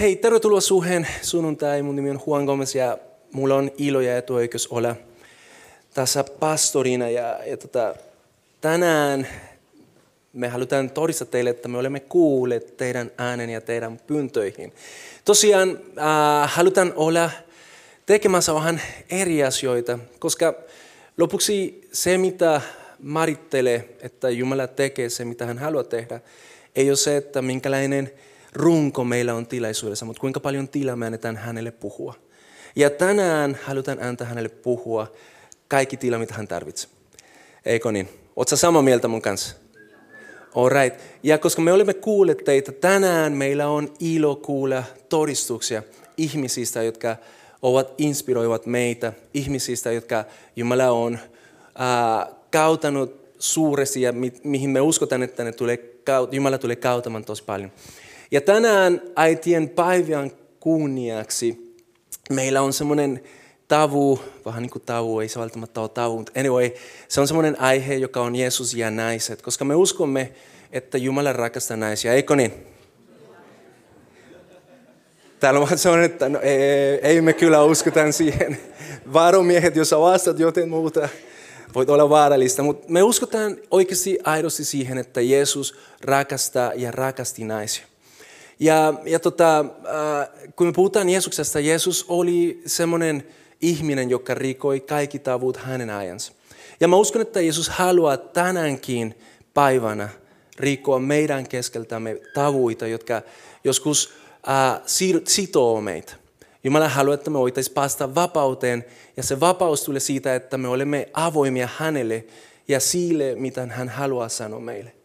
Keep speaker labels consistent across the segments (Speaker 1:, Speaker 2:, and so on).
Speaker 1: Hei, tervetuloa Suhen sunnuntai. Mun nimi on Juan Gomez ja mulla on ilo ja etuoikeus olla tässä pastorina. Ja, ja tota, tänään me halutaan todistaa teille, että me olemme kuulleet teidän äänen ja teidän pyyntöihin. Tosiaan äh, halutaan olla tekemässä vähän eri asioita, koska lopuksi se, mitä marittelee, että Jumala tekee se, mitä hän haluaa tehdä, ei ole se, että minkälainen runko meillä on tilaisuudessa, mutta kuinka paljon tilaa me annetaan hänelle puhua. Ja tänään halutaan antaa hänelle puhua kaikki tila, mitä hän tarvitsee. Eikö niin? Oletko samaa mieltä mun kanssa? Alright. Ja koska me olemme kuulleet teitä, tänään meillä on ilo kuulla todistuksia ihmisistä, jotka ovat inspiroivat meitä, ihmisistä, jotka Jumala on äh, kautanut suuresti ja mi- mihin me uskotaan, että ne tulee, Jumala tulee kautamaan tosi paljon. Ja tänään äitien päivän kunniaksi meillä on semmoinen tavu, vähän niin kuin tavu, ei se välttämättä ole tavu, mutta anyway, se on semmoinen aihe, joka on Jeesus ja naiset, koska me uskomme, että Jumala rakastaa naisia, eikö niin? Täällä on vaan että no, ei, ei me kyllä uskotaan siihen. Varomiehet, jos vastat joten muuta, voit olla vaarallista. Mutta me uskotaan oikeasti aidosti siihen, että Jeesus rakastaa ja rakasti naisia. Ja, ja tota, äh, kun me puhutaan Jeesuksesta, Jeesus oli semmoinen ihminen, joka rikoi kaikki tavut hänen ajansa. Ja mä uskon, että Jeesus haluaa tänäänkin päivänä rikkoa meidän keskeltämme tavuita, jotka joskus äh, sitoo meitä. Jumala haluaa, että me voitaisiin päästä vapauteen, ja se vapaus tulee siitä, että me olemme avoimia hänelle ja sille, mitä hän haluaa sanoa meille.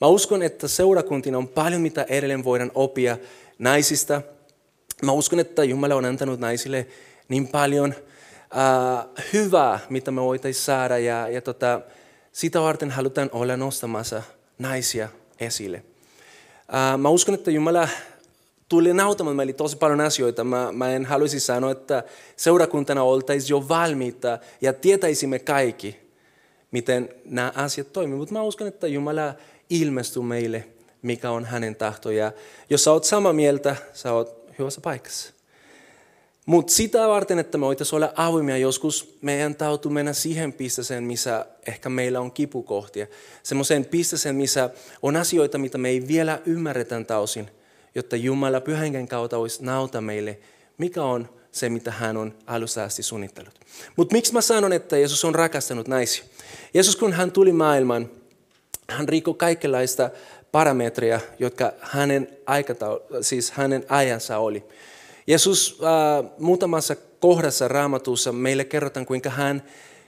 Speaker 1: Mä uskon, että seurakuntina on paljon, mitä edelleen voidaan oppia naisista. Mä uskon, että Jumala on antanut naisille niin paljon äh, hyvää, mitä me voitaisiin saada. Ja, ja tota, sitä varten halutaan olla nostamassa naisia esille. Äh, mä uskon, että Jumala tuli nautamaan meille tosi paljon asioita. Mä, mä en haluaisi sanoa, että seurakuntana oltaisiin jo valmiita ja tietäisimme kaikki, miten nämä asiat toimivat. Mutta mä uskon, että Jumala ilmestyy meille, mikä on hänen tahto. Ja jos sä oot samaa mieltä, sä oot hyvässä paikassa. Mutta sitä varten, että me voitaisiin olla avoimia, joskus meidän täytyy mennä siihen pisteeseen, missä ehkä meillä on kipukohtia. Semmoiseen pisteeseen, missä on asioita, mitä me ei vielä ymmärretä täysin, jotta Jumala pyhänken kautta olisi nauta meille, mikä on se, mitä hän on alusta asti suunnitellut. Mutta miksi mä sanon, että Jeesus on rakastanut naisia? Jeesus, kun hän tuli maailmaan, hän rikkoi kaikenlaista parametria, jotka hänen, aikataul- siis hänen ajansa oli. Jeesus äh, muutamassa kohdassa raamatussa meille kerrotaan, kuinka hän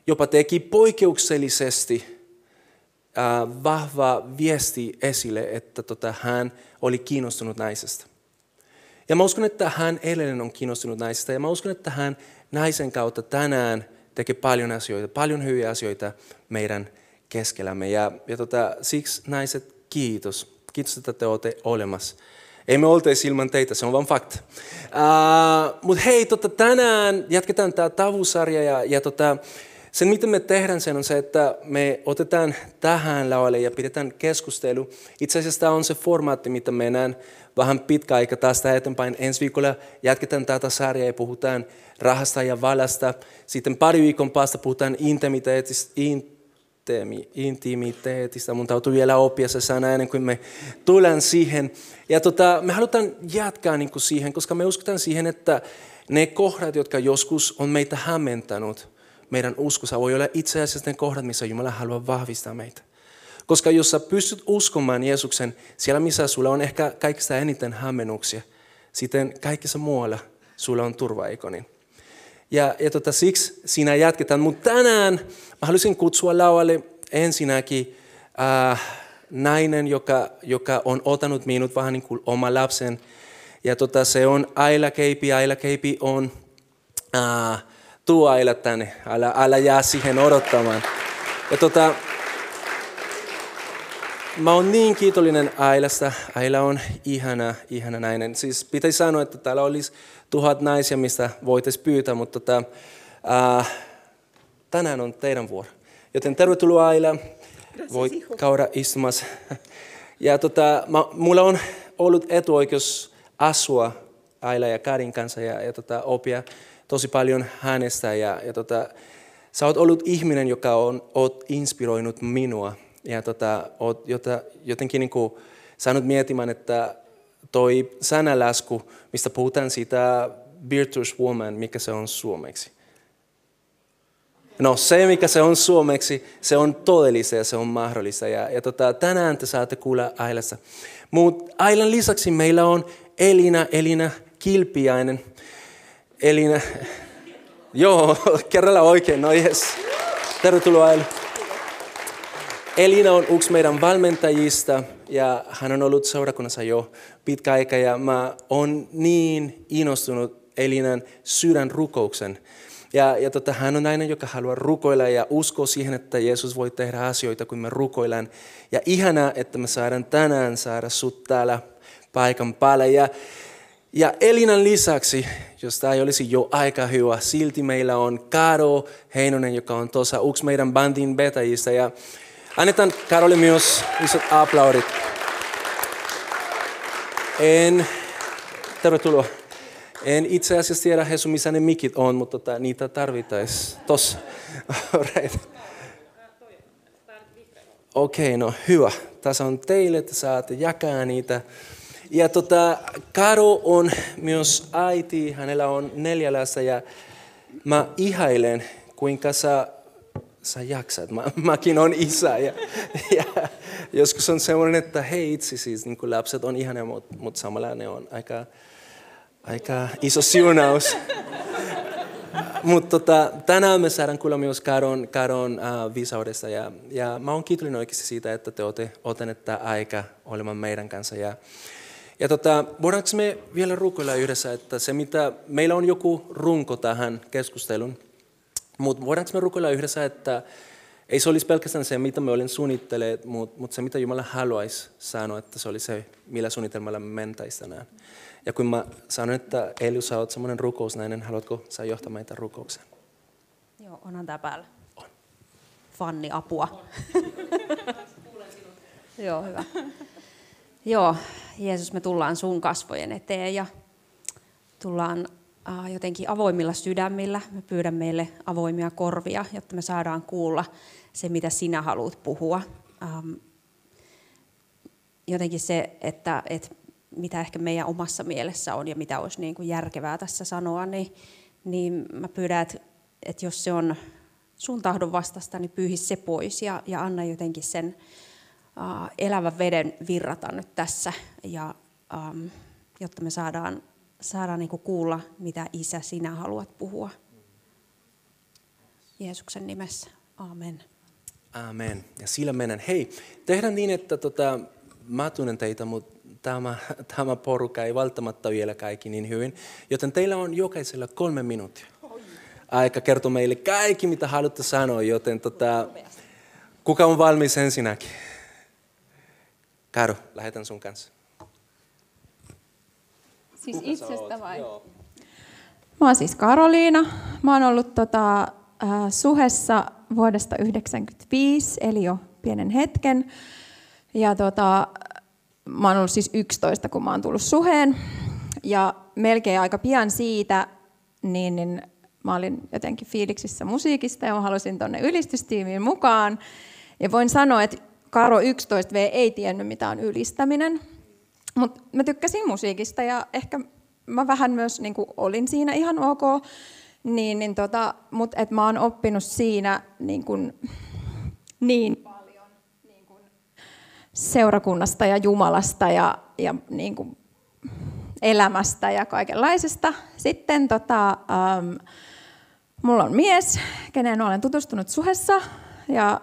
Speaker 1: jopa teki poikkeuksellisesti äh, vahva viesti esille, että tota, hän oli kiinnostunut naisesta. Ja mä uskon, että hän edelleen on kiinnostunut naisesta ja mä uskon, että hän naisen kautta tänään tekee paljon asioita, paljon hyviä asioita meidän keskellämme. Ja, ja tota, siksi naiset, kiitos. Kiitos, että te olette olemassa. Ei me oltaisi ilman teitä, se on vain fakta. Uh, Mutta hei, tota, tänään jatketaan tämä tavusarja ja, ja tota, sen mitä me tehdään sen on se, että me otetaan tähän laualle ja pidetään keskustelu. Itse asiassa tämä on se formaatti, mitä me näen vähän pitkä aika tästä eteenpäin. Ensi viikolla jatketaan tätä sarjaa ja puhutaan rahasta ja valasta. Sitten pari viikon päästä puhutaan intimiteetistä, intimiteetistä. Mun täytyy vielä oppia se sana ennen kuin me tullaan siihen. Ja tota, me halutaan jatkaa niin kuin siihen, koska me uskotaan siihen, että ne kohdat, jotka joskus on meitä hämmentänyt, meidän uskossa voi olla itse asiassa ne kohdat, missä Jumala haluaa vahvistaa meitä. Koska jos sä pystyt uskomaan Jeesuksen siellä, missä sulla on ehkä kaikista eniten hämmennuksia, sitten kaikessa muualla sulla on turva, eikö niin? Ja, ja tota, siksi siinä jatketaan. Mutta tänään mä haluaisin kutsua laualle ensinnäkin äh, nainen, joka, joka on ottanut minut vähän niin kuin oma lapsen. Ja tota, se on Aila Keipi. Aila Keipi on uh, tuu Aila tänne, älä, älä jää siihen odottamaan. Ja tota, mä oon niin kiitollinen Ailasta. Aila on ihana, ihana nainen. Siis pitäisi sanoa, että täällä olisi tuhat naisia, mistä voitaisiin pyytää, mutta tota, uh, tänään on teidän vuoro. Joten tervetuloa Aila. Voit käydä istumassa. Ja tota, mä, mulla on ollut etuoikeus asua Aila ja Karin kanssa ja, ja tota, opia tosi paljon hänestä. Ja, ja tota, sä oot ollut ihminen, joka on oot inspiroinut minua. Ja tota, oot jota, jotenkin niin kuin, saanut miettimään, että toi sanalasku, mistä puhutaan siitä virtuous woman, mikä se on suomeksi. No se, mikä se on suomeksi, se on todellista ja se on mahdollista. Ja, ja tota, tänään te saatte kuulla Ailassa. Mutta Ailan lisäksi meillä on Elina, Elina Kilpiainen. Elina, joo, kerralla oikein, no yes. Tervetuloa Aila. Elina on yksi meidän valmentajista ja hän on ollut seurakunnassa jo pitkä aika ja mä oon niin innostunut Elinan sydänrukouksen ja, ja tota, hän on nainen, joka haluaa rukoilla ja uskoo siihen, että Jeesus voi tehdä asioita, kun me rukoillaan. Ja ihanaa, että me saadaan tänään saada sut täällä paikan päällä. Ja, ja Elinan lisäksi, jos tämä ei olisi jo aika hyvä, silti meillä on Karo Heinonen, joka on tuossa yksi meidän bandin vetäjistä. Ja annetaan Karolle myös isot aplaudit. En, tervetuloa. En itse asiassa tiedä, Hesu, missä ne mikit on, mutta tota, niitä tarvittaisiin tossa. Okei, okay, no hyvä. Tässä on teille, että saatte jakaa niitä. Ja tota, Karo on myös äiti, hänellä on neljä lasta ja mä ihailen, kuinka sä, sä jaksat. Mä, mäkin on isä ja, ja joskus on semmoinen, että hei itse siis niin lapset on ihania, mutta mut samalla ne on aika Aika iso siunaus. Mutta tota, tänään me saadaan kuulla myös Karon, Karon uh, viisaudesta ja, ja mä oon kiitollinen oikeasti siitä, että te olette ottaneet tämä aika olemaan meidän kanssa. Ja, ja tota, voidaanko me vielä rukoilla yhdessä, että se mitä, meillä on joku runko tähän keskusteluun, mutta voidaanko me rukoilla yhdessä, että ei se olisi pelkästään se, mitä me olen suunnitelleet, mutta, mutta se, mitä Jumala haluaisi sanoa, että se oli se, millä suunnitelmalla me mentäisiin tänään. Ja kun mä sanoin, että Eli, sä oot semmoinen rukousnainen, haluatko sä johtaa meitä rukoukseen?
Speaker 2: Joo, onhan tää päällä. On. Fanni, apua. Joo, hyvä. Joo, Jeesus, me tullaan sun kasvojen eteen ja tullaan äh, jotenkin avoimilla sydämillä. Me pyydän meille avoimia korvia, jotta me saadaan kuulla se, mitä sinä haluat puhua. Ähm, jotenkin se, että, että mitä ehkä meidän omassa mielessä on ja mitä olisi niin kuin järkevää tässä sanoa, niin, niin mä pyydän, että, että jos se on sun tahdon vastasta, niin pyyhi se pois ja, ja anna jotenkin sen uh, elävän veden virrata nyt tässä, ja, um, jotta me saadaan, saadaan niin kuin kuulla, mitä Isä sinä haluat puhua. Jeesuksen nimessä. Amen.
Speaker 1: Amen. Ja sillä mennään. Hei, tehdään niin, että tota, mä tunnen teitä, mutta tämä, tämä porukka ei välttämättä vielä kaikki niin hyvin. Joten teillä on jokaisella kolme minuuttia. Aika kertoa meille kaikki, mitä haluatte sanoa, joten tota, kuka on valmis ensinnäkin? Karo, lähetän sun kanssa.
Speaker 3: Siis Kuka itsestä vai? Joo. Mä oon siis Karoliina. Mä oon ollut tota, äh, suhessa vuodesta 1995, eli jo pienen hetken. Ja tota, mä oon ollut siis 11, kun mä oon tullut suheen. Ja melkein aika pian siitä, niin, niin mä olin jotenkin fiiliksissä musiikista ja mä halusin tonne ylistystiimiin mukaan. Ja voin sanoa, että Karo 11V ei tiennyt, mitä on ylistäminen. Mutta mä tykkäsin musiikista ja ehkä mä vähän myös niin olin siinä ihan ok. Niin, niin tota, Mutta mä oon oppinut siinä niin, kuin, niin seurakunnasta ja Jumalasta ja, ja niin kuin elämästä ja kaikenlaisesta. Sitten tota, ähm, mulla on mies, kenen olen tutustunut suhessa ja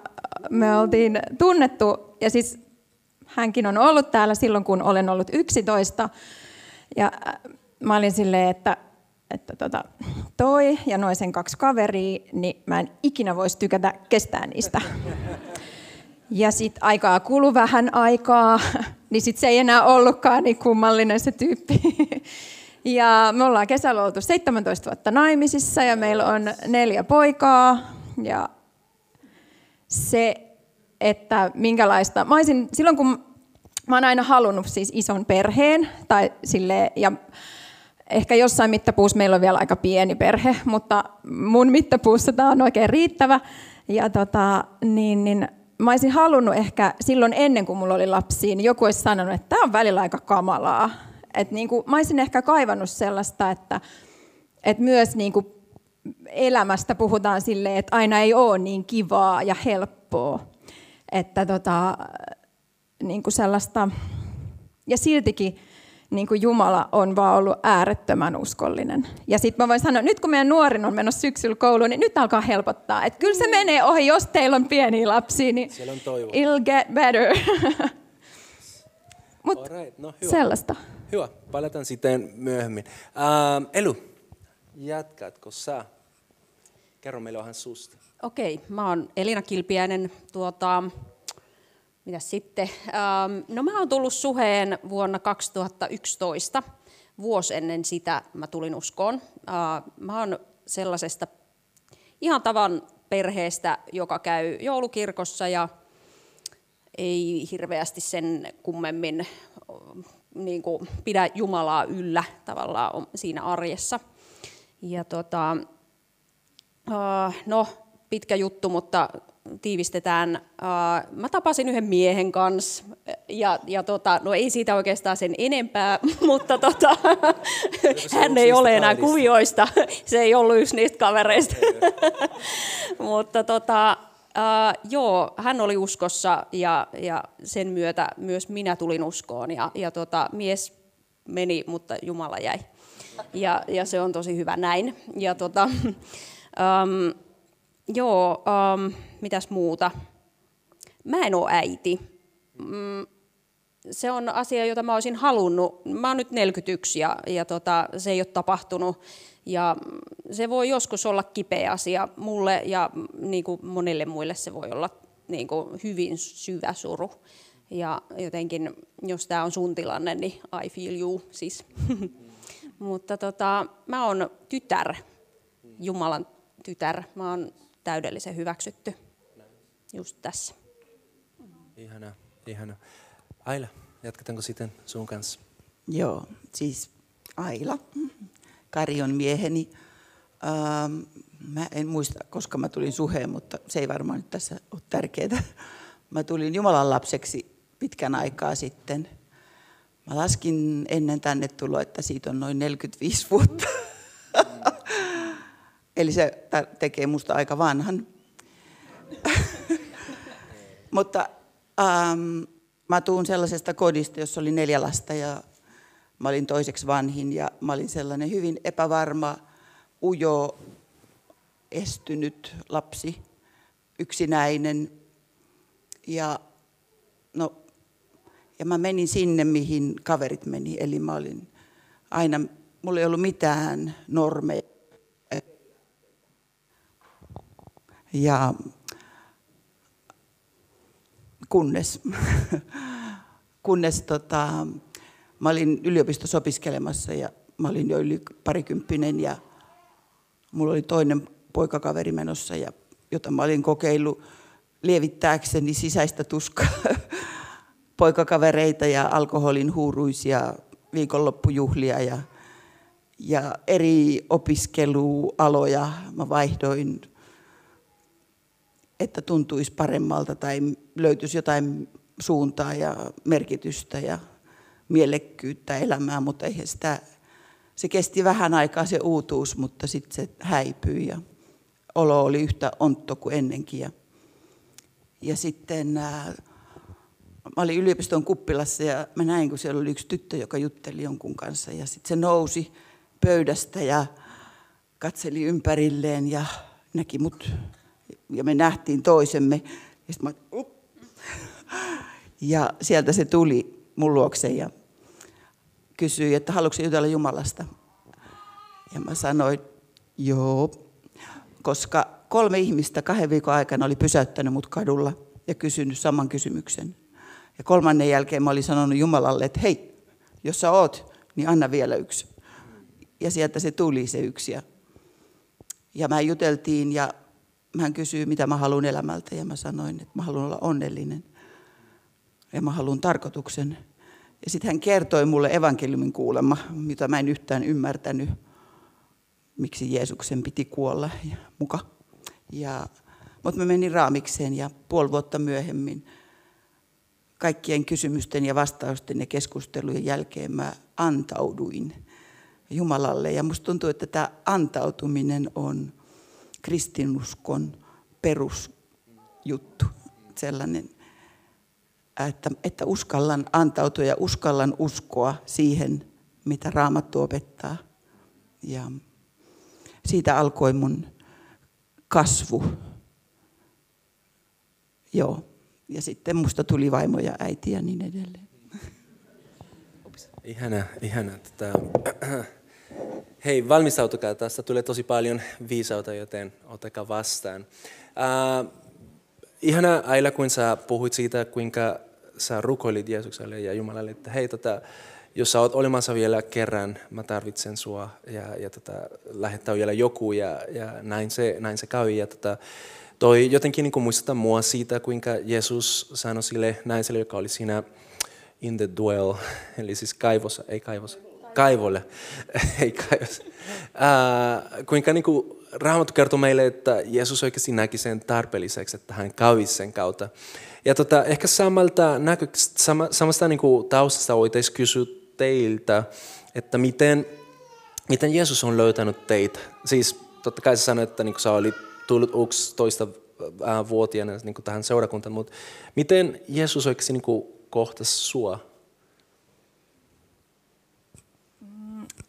Speaker 3: me oltiin tunnettu ja siis hänkin on ollut täällä silloin, kun olen ollut 11. Ja äh, mä olin silleen, että, että tota, toi ja noin sen kaksi kaveria, niin mä en ikinä voisi tykätä kestää niistä. Ja sitten aikaa kulu vähän aikaa, niin sitten se ei enää ollutkaan niin kummallinen se tyyppi. Ja me ollaan kesällä oltu 17 vuotta naimisissa ja meillä on neljä poikaa. Ja se, että minkälaista... Mä olisin, silloin kun mä oon aina halunnut siis ison perheen, tai sille, ja ehkä jossain mittapuussa meillä on vielä aika pieni perhe, mutta mun mittapuussa tämä on oikein riittävä. Ja tota, niin, niin mä olisin halunnut ehkä silloin ennen kuin mulla oli lapsi, niin joku olisi sanonut, että tämä on välillä aika kamalaa. Et niin kuin, mä olisin ehkä kaivannut sellaista, että, että myös niin kuin elämästä puhutaan silleen, että aina ei ole niin kivaa ja helppoa. Että tota, niin kuin sellaista, ja siltikin niin kuin Jumala on vaan ollut äärettömän uskollinen. Ja sitten mä voin sanoa, nyt kun meidän nuorin on menossa syksyllä kouluun, niin nyt alkaa helpottaa. Että kyllä se menee ohi, jos teillä on pieniä lapsia, niin
Speaker 1: Siellä on toivoa.
Speaker 3: it'll get better. Mut
Speaker 1: Alright, no hyvä.
Speaker 3: sellaista.
Speaker 1: Hyvä, palataan sitten myöhemmin. Ähm, Elu, jatkatko sä? Kerro meille vähän susta.
Speaker 2: Okei, mä oon Elina Kilpiäinen. Tuota, mitä sitten? Ähm, no mä oon tullut suheen vuonna 2011. Vuosi ennen sitä mä tulin uskoon. Äh, mä oon sellaisesta ihan tavan perheestä, joka käy joulukirkossa ja ei hirveästi sen kummemmin niin kuin, pidä Jumalaa yllä tavallaan siinä arjessa. Ja tota, uh, no, pitkä juttu, mutta tiivistetään. Uh, mä tapasin yhden miehen kanssa, ja, ja tota, no ei siitä oikeastaan sen enempää, mutta tota, hän ei ole enää kuvioista. Se ei ollut yksi niistä kavereista. mutta tota, Uh, joo, hän oli uskossa ja, ja sen myötä myös minä tulin uskoon ja, ja tota, mies meni, mutta Jumala jäi. Ja, ja se on tosi hyvä näin. Ja tota, um, joo, um, mitäs muuta? Mä en ole äiti. Mm, se on asia, jota mä olisin halunnut. Mä oon nyt 41 ja, ja tota, se ei ole tapahtunut. Ja se voi joskus olla kipeä asia mulle ja niin kuin monille muille se voi olla niin kuin hyvin syvä suru. Ja jotenkin, jos tämä on sun tilanne, niin I feel you siis. Mutta tota, mä oon tytär, Jumalan tytär. Mä oon täydellisen hyväksytty just tässä.
Speaker 1: Ihana, ihana. Aila, jatketaanko sitten sun kanssa?
Speaker 4: Joo, siis Aila. Kari on mieheni. Ähm, mä en muista, koska mä tulin suheen, mutta se ei varmaan nyt tässä ole tärkeää. Mä tulin Jumalan lapseksi pitkän aikaa sitten. Mä laskin ennen tänne tuloa, että siitä on noin 45 vuotta. Eli se tekee musta aika vanhan. mutta ähm, mä tuun sellaisesta kodista, jossa oli neljä lasta ja Mä olin toiseksi vanhin ja mä olin sellainen hyvin epävarma, ujo, estynyt lapsi, yksinäinen. Ja, no, ja mä menin sinne, mihin kaverit meni. Eli mä olin aina, mulla ei ollut mitään normeja. Ja kunnes, kunnes tota, mä olin yliopistossa opiskelemassa ja mä olin jo yli parikymppinen ja mulla oli toinen poikakaveri menossa, ja, jota mä olin kokeillut lievittääkseni sisäistä tuskaa poikakavereita ja alkoholin huuruisia viikonloppujuhlia ja, ja eri opiskelualoja. Mä vaihdoin, että tuntuisi paremmalta tai löytyisi jotain suuntaa ja merkitystä ja mielekkyyttä elämään, mutta eihän sitä, se kesti vähän aikaa se uutuus, mutta sitten se häipyi ja olo oli yhtä ontto kuin ennenkin. Ja, ja sitten ää, mä olin yliopiston kuppilassa ja mä näin, kun siellä oli yksi tyttö, joka jutteli jonkun kanssa ja sitten se nousi pöydästä ja katseli ympärilleen ja näki mut ja me nähtiin toisemme. Ja, mä, ja sieltä se tuli mun luokse ja kysyi, että haluatko jutella Jumalasta. Ja mä sanoin, Joo, koska kolme ihmistä kahden viikon aikana oli pysäyttänyt mut kadulla ja kysynyt saman kysymyksen. Ja kolmannen jälkeen mä olin sanonut Jumalalle, että hei, jos sä oot, niin anna vielä yksi. Ja sieltä se tuli se yksi. Ja mä juteltiin ja hän kysyi, mitä mä haluan elämältä. Ja mä sanoin, että mä haluan olla onnellinen. Ja mä haluan tarkoituksen. Ja sitten hän kertoi mulle evankeliumin kuulemma, mitä mä en yhtään ymmärtänyt, miksi Jeesuksen piti kuolla ja muka. Ja, mutta mä menin raamikseen ja puoli vuotta myöhemmin kaikkien kysymysten ja vastausten ja keskustelujen jälkeen mä antauduin Jumalalle. Ja musta tuntuu, että tämä antautuminen on kristinuskon perusjuttu. Sellainen, että, että uskallan antautua ja uskallan uskoa siihen, mitä Raamattu opettaa. Ja siitä alkoi mun kasvu. Joo. Ja sitten musta tuli vaimo ja äiti ja niin edelleen.
Speaker 1: Ihana, ihana. Tätä... Hei, valmistautukaa. Tästä tulee tosi paljon viisautta, joten ottakaa vastaan. Uh, ihana Aila, kun sä puhuit siitä, kuinka sä rukoilit Jeesukselle ja Jumalalle, että hei, tota, jos sä oot olemassa vielä kerran, mä tarvitsen sua ja, ja tota, lähettää vielä joku ja, ja näin, se, näin se käy. Ja tota, toi jotenkin niin muistuttaa mua siitä, kuinka Jeesus sanoi sille naiselle, joka oli siinä in the dwell, eli siis kaivossa, ei kaivossa, kaivolle, ei kaivossa. Uh, kuinka niin kuin, Raamattu kertoo meille, että Jeesus oikeasti näki sen tarpeelliseksi, että hän kävisi sen kautta. Ja tota, ehkä samalta näkö, sama, samasta niin kuin taustasta voitaisiin kysyä teiltä, että miten, miten Jeesus on löytänyt teitä. Siis totta kai sä sanoit, että niin kuin sä olit tullut 11 vuotiaana niin kuin tähän seurakuntaan, mutta miten Jeesus oikeasti niin kuin kohtasi sua?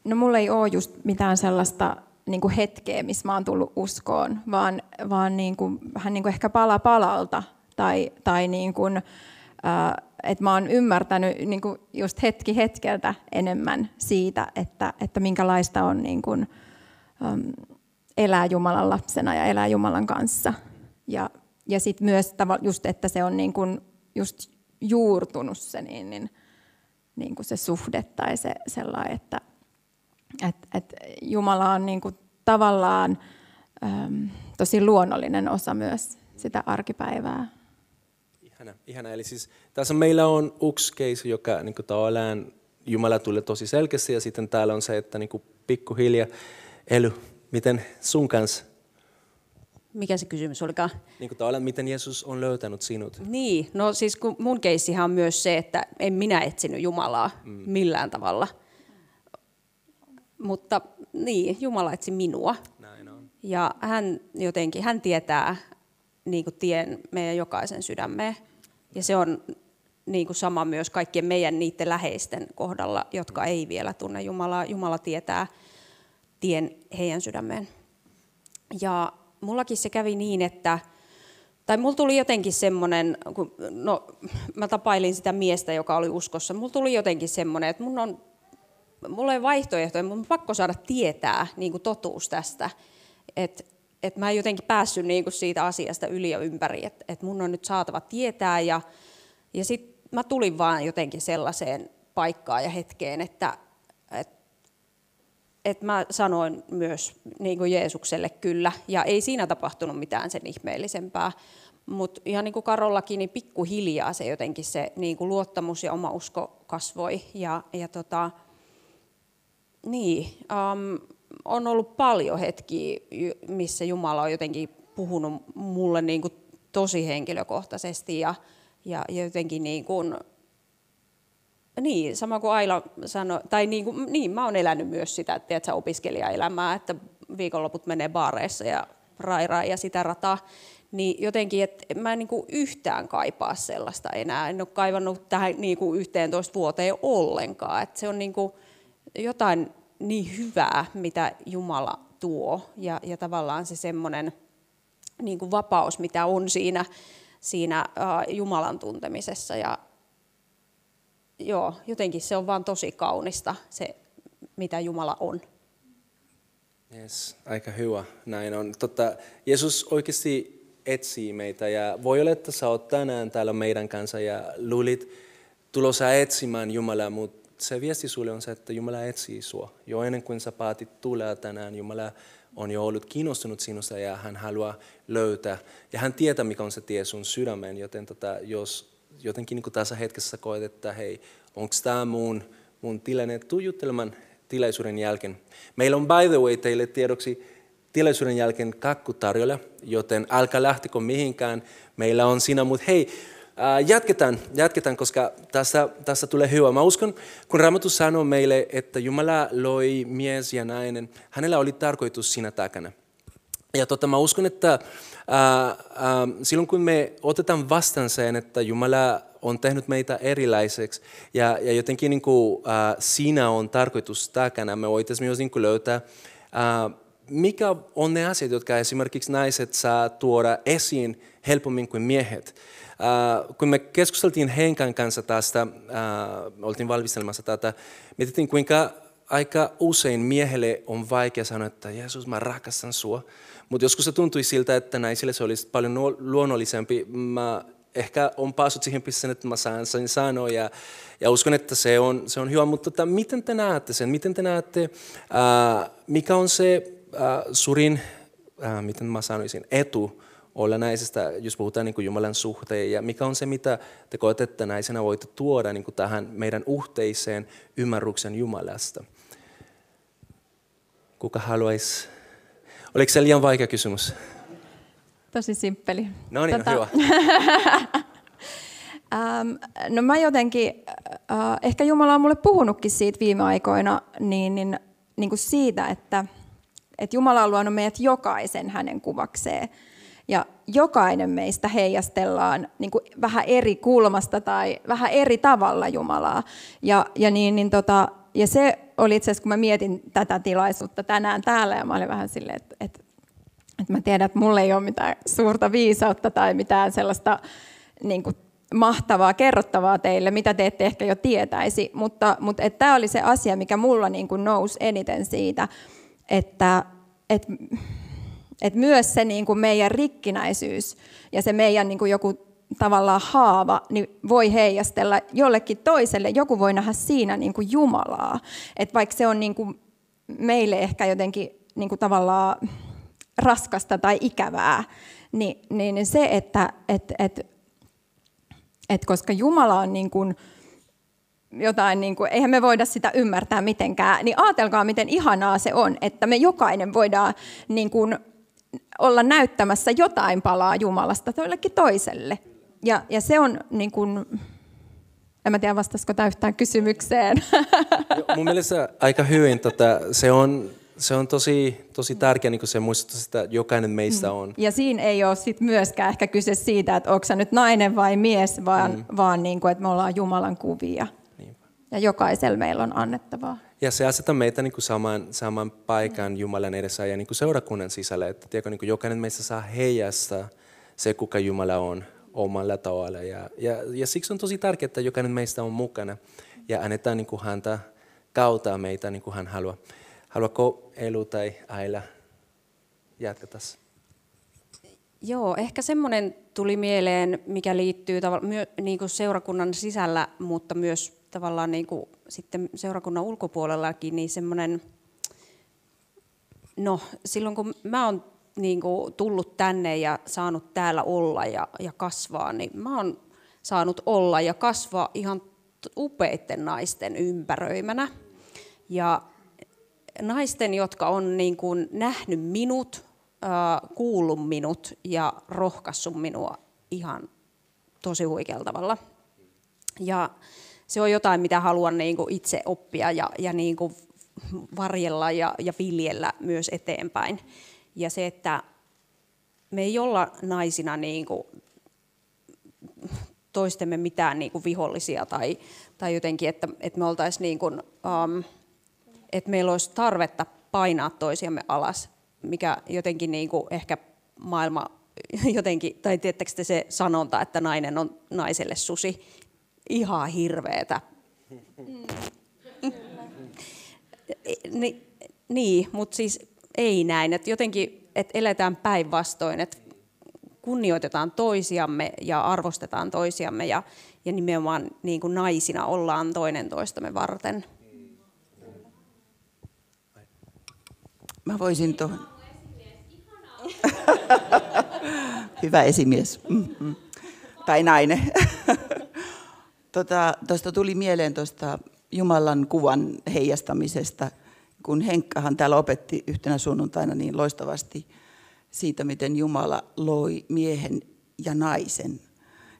Speaker 3: No mulla ei ole just mitään sellaista niin kuin hetkeä, missä mä oon tullut uskoon, vaan, vaan niin kuin, vähän niin kuin ehkä pala palalta. Tai, tai niin kuin, äh, että mä oon ymmärtänyt niin kuin just hetki hetkeltä enemmän siitä, että, että minkälaista on niin kuin, ähm, elää Jumalan lapsena ja elää Jumalan kanssa. Ja, ja sitten myös just, että se on niin kuin just juurtunut se, niin, niin, niin kuin se suhde tai se sellainen, että et, et Jumala on niin kuin tavallaan äm, tosi luonnollinen osa myös sitä arkipäivää.
Speaker 1: Ihana, ihana. Eli siis tässä meillä on yksi case, joka niin kuin tavallaan Jumala tulee tosi selkeästi ja sitten täällä on se, että niin kuin pikkuhiljaa, Ely, miten sun kanssa
Speaker 2: mikä se kysymys olikaan?
Speaker 1: Niin kuin tavallaan, miten Jeesus on löytänyt sinut?
Speaker 2: Niin, no siis kun mun keissihan on myös se, että en minä etsinyt Jumalaa mm. millään tavalla. Mutta niin, Jumala etsi minua.
Speaker 1: Näin on.
Speaker 2: Ja hän jotenkin, hän tietää niin kuin tien meidän jokaisen sydämeen. Ja se on niin kuin sama myös kaikkien meidän niiden läheisten kohdalla, jotka ei vielä tunne Jumalaa. Jumala tietää tien heidän sydämeen. Ja mullakin se kävi niin, että tai mulla tuli jotenkin semmoinen, kun, no mä tapailin sitä miestä, joka oli uskossa, mulla tuli jotenkin semmoinen, että mun on, mulla ei vaihtoehtoja, mun on pakko saada tietää niin kuin totuus tästä, että et mä en jotenkin päässyt niin kuin siitä asiasta yli ja ympäri, että et mun on nyt saatava tietää ja, ja sitten mä tulin vaan jotenkin sellaiseen paikkaan ja hetkeen, että että mä sanoin myös niin kuin Jeesukselle kyllä, ja ei siinä tapahtunut mitään sen ihmeellisempää. Mutta ihan niin kuin Karollakin, niin pikkuhiljaa se jotenkin se niin kuin luottamus ja oma usko kasvoi. Ja, ja tota, niin, um, on ollut paljon hetkiä, missä Jumala on jotenkin puhunut mulle niin kuin tosi henkilökohtaisesti ja, ja jotenkin niin kuin niin, sama kuin Aila sanoi, tai niin, kuin, niin mä oon elänyt myös sitä, että opiskelijaelämää, että viikonloput menee baareissa ja rairaa ja sitä rataa, niin jotenkin, että mä en niin kuin yhtään kaipaa sellaista enää. En ole kaivannut tähän niin kuin 11 vuoteen ollenkaan. Että se on niin kuin jotain niin hyvää, mitä Jumala tuo. Ja, ja tavallaan se semmoinen niin kuin vapaus, mitä on siinä, siinä uh, Jumalan tuntemisessa. Ja, joo, jotenkin se on vaan tosi kaunista, se mitä Jumala on.
Speaker 1: Yes, aika hyvä. Näin on. Totta, Jeesus oikeasti etsii meitä ja voi olla, että sä oot tänään täällä meidän kanssa ja luulit tulossa etsimään Jumalaa, mutta se viesti sulle on se, että Jumala etsii sua. Jo ennen kuin sä päätit tulla tänään, Jumala on jo ollut kiinnostunut sinusta ja hän haluaa löytää. Ja hän tietää, mikä on se tie sun sydämeen, joten tota, jos jotenkin niin tässä hetkessä koet, että hei, onko tämä mun, mun tilanne, tuu juttelemaan tilaisuuden jälkeen. Meillä on by the way teille tiedoksi tilaisuuden jälkeen kakku tarjolla, joten älkää lähtikö mihinkään. Meillä on siinä, mutta hei, jatketaan, jatketaan, koska tässä, tässä tulee hyvä. Mä uskon, kun Raamattu sanoo meille, että Jumala loi mies ja nainen, hänellä oli tarkoitus siinä takana. Ja tota, mä uskon, että ää, ää, silloin kun me otetaan vastaan sen, että Jumala on tehnyt meitä erilaiseksi ja, ja jotenkin niin kuin, ää, siinä on tarkoitus takana, me voitaisiin myös niin kuin löytää, ää, mikä on ne asiat, jotka esimerkiksi naiset saa tuoda esiin helpommin kuin miehet. Äh, kun me keskusteltiin Henkan kanssa tästä, äh, oltiin valmistelemassa tätä, mietittiin kuinka aika usein miehelle on vaikea sanoa, että Jeesus, mä rakastan sua. Mutta joskus se tuntui siltä, että naisille se olisi paljon luonnollisempi. Mä ehkä on päässyt siihen pisteen, että mä saan sen sanoa ja, ja uskon, että se on, se on hyvä. Mutta tota, miten te näette sen? Miten te näette, ää, äh, mikä on se ää, surin, ää, miten mä sanoisin, etu olla jos puhutaan niin kuin Jumalan suhteen, ja mikä on se, mitä te koette, että naisena voitte tuoda niin kuin tähän meidän yhteiseen ymmärryksen Jumalasta? Kuka haluaisi? Oliko se liian vaikea kysymys?
Speaker 3: Tosi simppeli.
Speaker 1: No niin, tota... hyvä.
Speaker 3: Ähm, no mä jotenkin, äh, ehkä Jumala on mulle puhunutkin siitä viime aikoina, niin, niin, niin kuin siitä, että, että Jumala on luonut meidät jokaisen hänen kuvakseen. Jokainen meistä heijastellaan niin kuin vähän eri kulmasta tai vähän eri tavalla Jumalaa. Ja, ja, niin, niin tota, ja se oli itse asiassa, kun mä mietin tätä tilaisuutta tänään täällä, ja mä olin vähän silleen, että, että, että mä tiedän, että mulla ei ole mitään suurta viisautta tai mitään sellaista niin kuin mahtavaa kerrottavaa teille, mitä te ette ehkä jo tietäisi, mutta, mutta tämä oli se asia, mikä mulla niin kuin nousi eniten siitä, että, että et myös se niin kuin meidän rikkinäisyys ja se meidän niin kuin joku tavallaan haava niin voi heijastella jollekin toiselle. Joku voi nähdä siinä niin kuin Jumalaa. Et vaikka se on niin kuin meille ehkä jotenkin niin kuin tavallaan raskasta tai ikävää, niin, niin se, että et, et, et koska Jumala on niin kuin jotain, niin kuin, eihän me voida sitä ymmärtää mitenkään, niin ajatelkaa, miten ihanaa se on, että me jokainen voidaan niin kuin, olla näyttämässä jotain palaa Jumalasta jollekin toiselle. Ja, ja se on niin kuin, en mä tiedä vastaisiko tämä yhtään kysymykseen.
Speaker 1: Mun mielestä aika hyvin. Tota, se on, se on tosi, tosi tärkeä niin se muistutus, että jokainen meistä mm. on.
Speaker 3: Ja siinä ei ole sit myöskään ehkä kyse siitä, että onko nyt nainen vai mies, vaan, mm. vaan niin kuin, että me ollaan Jumalan kuvia. Ja jokaisella meillä on annettavaa.
Speaker 1: Ja se asettaa meitä niin kuin saman, saman paikan Jumalan edessä ja niin kuin seurakunnan sisällä. Että tiedätkö, niin kuin jokainen meistä saa heijastaa se, kuka Jumala on omalla tavalla. Ja, ja, ja siksi on tosi tärkeää, että jokainen meistä on mukana ja annetaan niin kuin häntä kautta meitä niin kuin hän haluaa. Haluatko Elu tai Aila jatkata?
Speaker 2: Joo, ehkä semmoinen tuli mieleen, mikä liittyy niin kuin seurakunnan sisällä, mutta myös tavallaan niin kuin sitten seurakunnan ulkopuolellakin, niin semmoinen, no silloin kun mä oon niin kuin tullut tänne ja saanut täällä olla ja, ja kasvaa, niin mä oon saanut olla ja kasvaa ihan upeiden naisten ympäröimänä. Ja naisten, jotka on niin kuin nähnyt minut, kuullut minut ja rohkaissut minua ihan tosi huikealla tavalla. Ja se on jotain, mitä haluan niin kuin itse oppia ja, ja niin kuin varjella ja, ja viljellä myös eteenpäin. Ja se, että me ei olla naisina niin kuin toistemme mitään niin kuin vihollisia tai, tai jotenkin, että, että me oltaisiin niin kuin, um, että meillä olisi tarvetta painaa toisiamme alas, mikä jotenkin niin kuin ehkä maailma jotenkin, tai tiettäkö te se sanonta, että nainen on naiselle susi, ihan hirveetä. Ni, niin, mutta siis ei näin. Että jotenkin, että eletään päinvastoin, että kunnioitetaan toisiamme ja arvostetaan toisiamme ja, ja nimenomaan niin kuin naisina ollaan toinen toistamme varten.
Speaker 4: Mä voisin tuohon. Hyvä esimies. Mm-hmm. Tai nainen. Tuosta tota, tuli mieleen tuosta Jumalan kuvan heijastamisesta, kun Henkkahan täällä opetti yhtenä sunnuntaina niin loistavasti siitä, miten Jumala loi miehen ja naisen,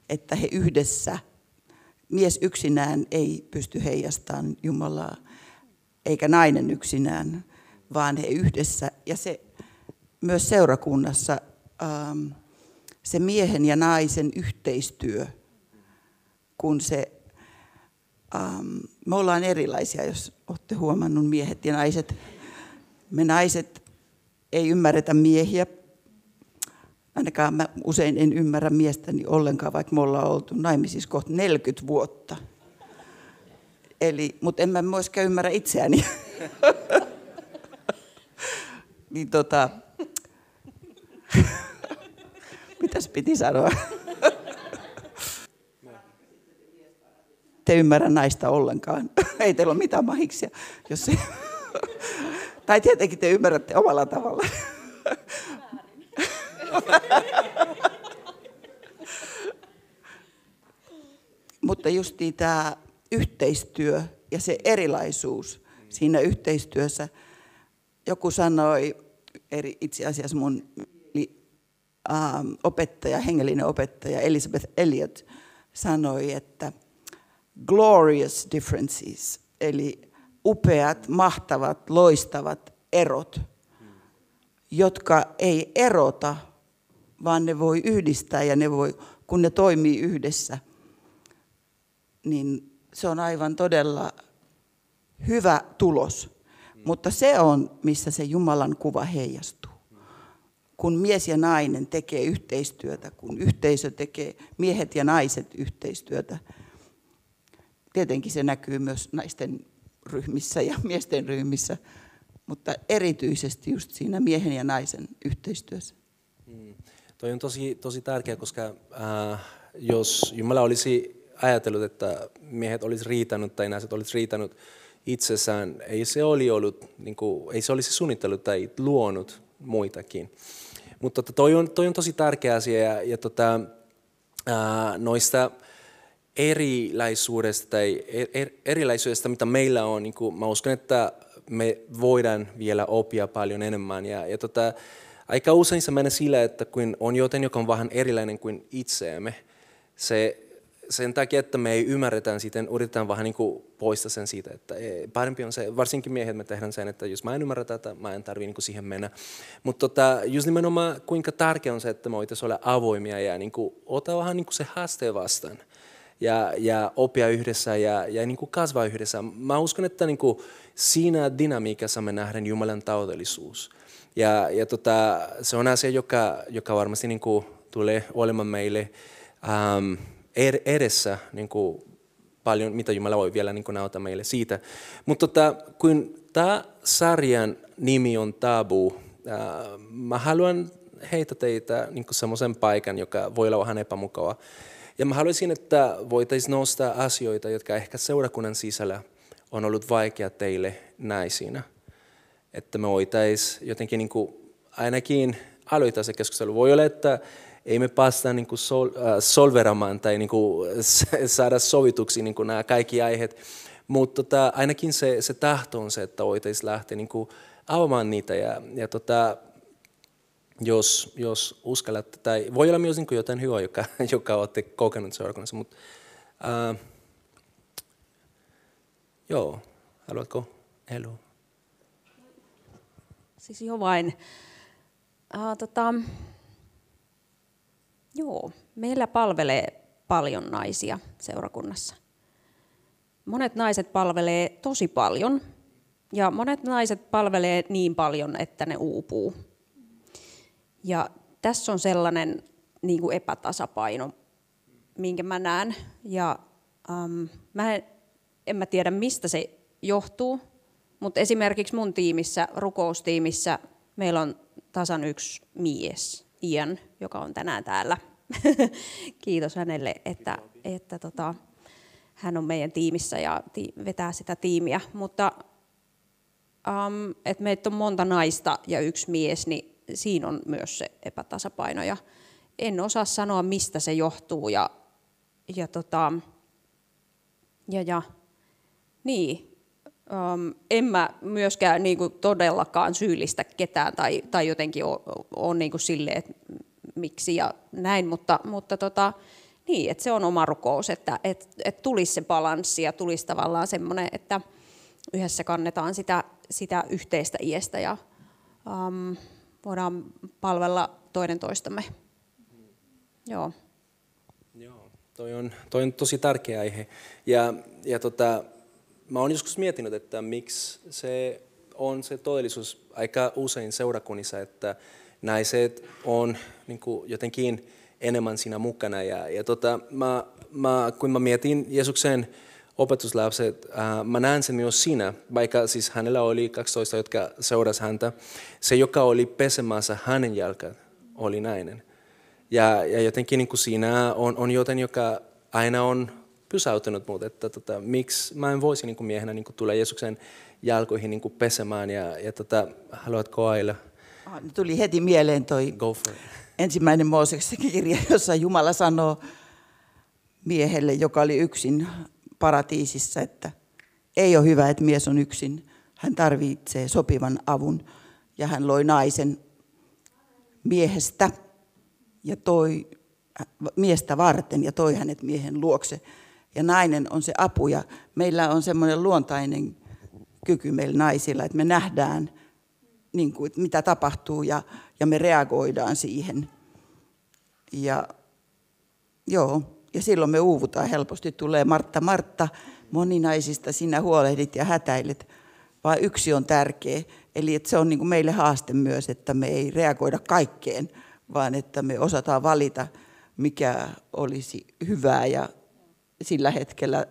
Speaker 4: että he yhdessä, mies yksinään ei pysty heijastamaan Jumalaa, eikä nainen yksinään, vaan he yhdessä. Ja se myös seurakunnassa ähm, se miehen ja naisen yhteistyö, kun se, ähm, me ollaan erilaisia, jos olette huomannut miehet ja naiset. Me naiset ei ymmärretä miehiä, ainakaan mä usein en ymmärrä miestäni ollenkaan, vaikka me ollaan oltu naimisissa kohta 40 vuotta. Eli, mutta en mä myöskään ymmärrä itseäni. niin tota, mitäs piti sanoa? Te ymmärrä naista ollenkaan. Ei teillä ole mitään mahiksia. Jos se... tai tietenkin te ymmärrätte omalla tavalla. Mutta justiin tämä yhteistyö ja se erilaisuus siinä yhteistyössä. Joku sanoi, eri, itse asiassa mun ähm, opettaja, hengellinen opettaja Elizabeth Elliot sanoi, että glorious differences, eli upeat, mahtavat, loistavat erot, jotka ei erota, vaan ne voi yhdistää ja ne voi, kun ne toimii yhdessä, niin se on aivan todella hyvä tulos. Mutta se on, missä se Jumalan kuva heijastuu. Kun mies ja nainen tekee yhteistyötä, kun yhteisö tekee, miehet ja naiset yhteistyötä. Tietenkin se näkyy myös naisten ryhmissä ja miesten ryhmissä, mutta erityisesti just siinä miehen ja naisen yhteistyössä.
Speaker 1: Mm. Toi on tosi, tosi tärkeä, koska äh, jos Jumala olisi ajatellut, että miehet olisi riitänyt tai naiset olisi riitänyt itsessään, ei se, oli ollut, niin kuin, ei se olisi suunnitellut tai luonut muitakin. Mutta tota, toi, on, toi on tosi tärkeä asia ja, ja tota, ää, noista erilaisuudesta tai er, er, erilaisuudesta, mitä meillä on, niin kuin, mä uskon, että me voidaan vielä oppia paljon enemmän. Ja, ja tota, aika usein se menee sillä, että kun on joten, joka on vähän erilainen kuin itseämme, se sen takia, että me ei ymmärretä sitten yritetään vähän niin poistaa sen siitä, että parempi on se, varsinkin miehet me tehdään sen, että jos mä en ymmärrä tätä, mä en tarvitse niin siihen mennä. Mutta tota, just nimenomaan kuinka tärkeää on se, että me voitaisiin olla avoimia ja niin kuin, ottaa vähän niin kuin se haaste vastaan ja, ja oppia yhdessä ja, ja niin kuin kasvaa yhdessä. Mä uskon, että niin kuin siinä dynamiikassa me nähdään Jumalan taudellisuus. Ja, ja tota, se on asia, joka, joka varmasti niin kuin tulee olemaan meille um, edessä niin kuin paljon, mitä Jumala voi vielä niin näyttää meille siitä. Mutta tota, kun tämä sarjan nimi on Tabu, ää, mä haluan heitä teitä niin semmoisen paikan, joka voi olla vähän epämukava. Ja mä haluaisin, että voitaisiin nostaa asioita, jotka ehkä seurakunnan sisällä on ollut vaikea teille naisina. Että me voitaisiin jotenkin niin kuin ainakin aloittaa se keskustelu. Voi olla, että ei me päästä niin kuin sol, äh, solveramaan tai niin kuin saada sovituksi niin kuin nämä kaikki aiheet, mutta tota, ainakin se, se tahto on se, että voitaisiin lähteä niin kuin avaamaan niitä ja, ja tota, jos, jos uskallatte, tai voi olla myös niin kuin jotain hyvää, joka, joka olette kokenut seurakunnassa, mutta äh, joo, haluatko Elu?
Speaker 2: Siis jo vain. Uh, tota, Joo, meillä palvelee paljon naisia seurakunnassa. Monet naiset palvelee tosi paljon ja monet naiset palvelee niin paljon, että ne uupuu. Ja tässä on sellainen niin kuin epätasapaino, minkä mä näen. Ja um, mä en, en mä tiedä, mistä se johtuu, mutta esimerkiksi mun tiimissä, rukoustiimissä, meillä on tasan yksi mies, Ian, joka on tänään täällä. Kiitos hänelle, että, että tota, hän on meidän tiimissä ja ti- vetää sitä tiimiä. Mutta um, että meitä on monta naista ja yksi mies, niin siinä on myös se epätasapaino. Ja en osaa sanoa, mistä se johtuu. Ja, ja, tota, ja, ja niin, um, en mä myöskään niin kuin todellakaan syyllistä ketään tai, tai jotenkin ole, niin silleen, että miksi ja näin, mutta, mutta tota, niin, että se on oma rukous, että et, et tulisi se balanssi ja tulisi tavallaan semmoinen, että yhdessä kannetaan sitä, sitä yhteistä iestä ja um, voidaan palvella toinen toistamme. Joo.
Speaker 1: Joo, toi on, toi on tosi tärkeä aihe. Ja, ja tota, mä oon joskus miettinyt, että miksi se on se todellisuus aika usein seurakunnissa, että naiset on niin kuin jotenkin enemmän siinä mukana. Ja, ja tota, mä, mä, kun mä mietin Jeesuksen opetuslapset, äh, mä näen sen myös siinä, vaikka siis hänellä oli 12, jotka seurasi häntä. Se, joka oli pesemässä hänen jälkeen, oli nainen. Ja, ja jotenkin niin kuin siinä on, on joten, joka aina on pysäyttänyt mut, että tota, miksi mä en voisi niin kuin miehenä niin kuin tulla Jeesuksen jalkoihin niin kuin pesemään. Ja, ja tota, haluatko Aila?
Speaker 4: Ah, tuli heti mieleen toi
Speaker 1: Go for it.
Speaker 4: ensimmäinen Mooseksen kirja, jossa Jumala sanoo miehelle, joka oli yksin paratiisissa, että ei ole hyvä, että mies on yksin. Hän tarvitsee sopivan avun. Ja hän loi naisen miehestä ja toi miestä varten ja toi hänet miehen luokse. Ja nainen on se apu ja meillä on semmoinen luontainen kyky meillä naisilla, että me nähdään, niin kuin, mitä tapahtuu ja, ja me reagoidaan siihen. Ja joo, ja silloin me uuvutaan helposti. Tulee Martta, Martta, moninaisista sinä huolehdit ja hätäilet, vaan yksi on tärkeä. Eli että se on niin kuin meille haaste myös, että me ei reagoida kaikkeen, vaan että me osataan valita, mikä olisi hyvää ja sillä hetkellä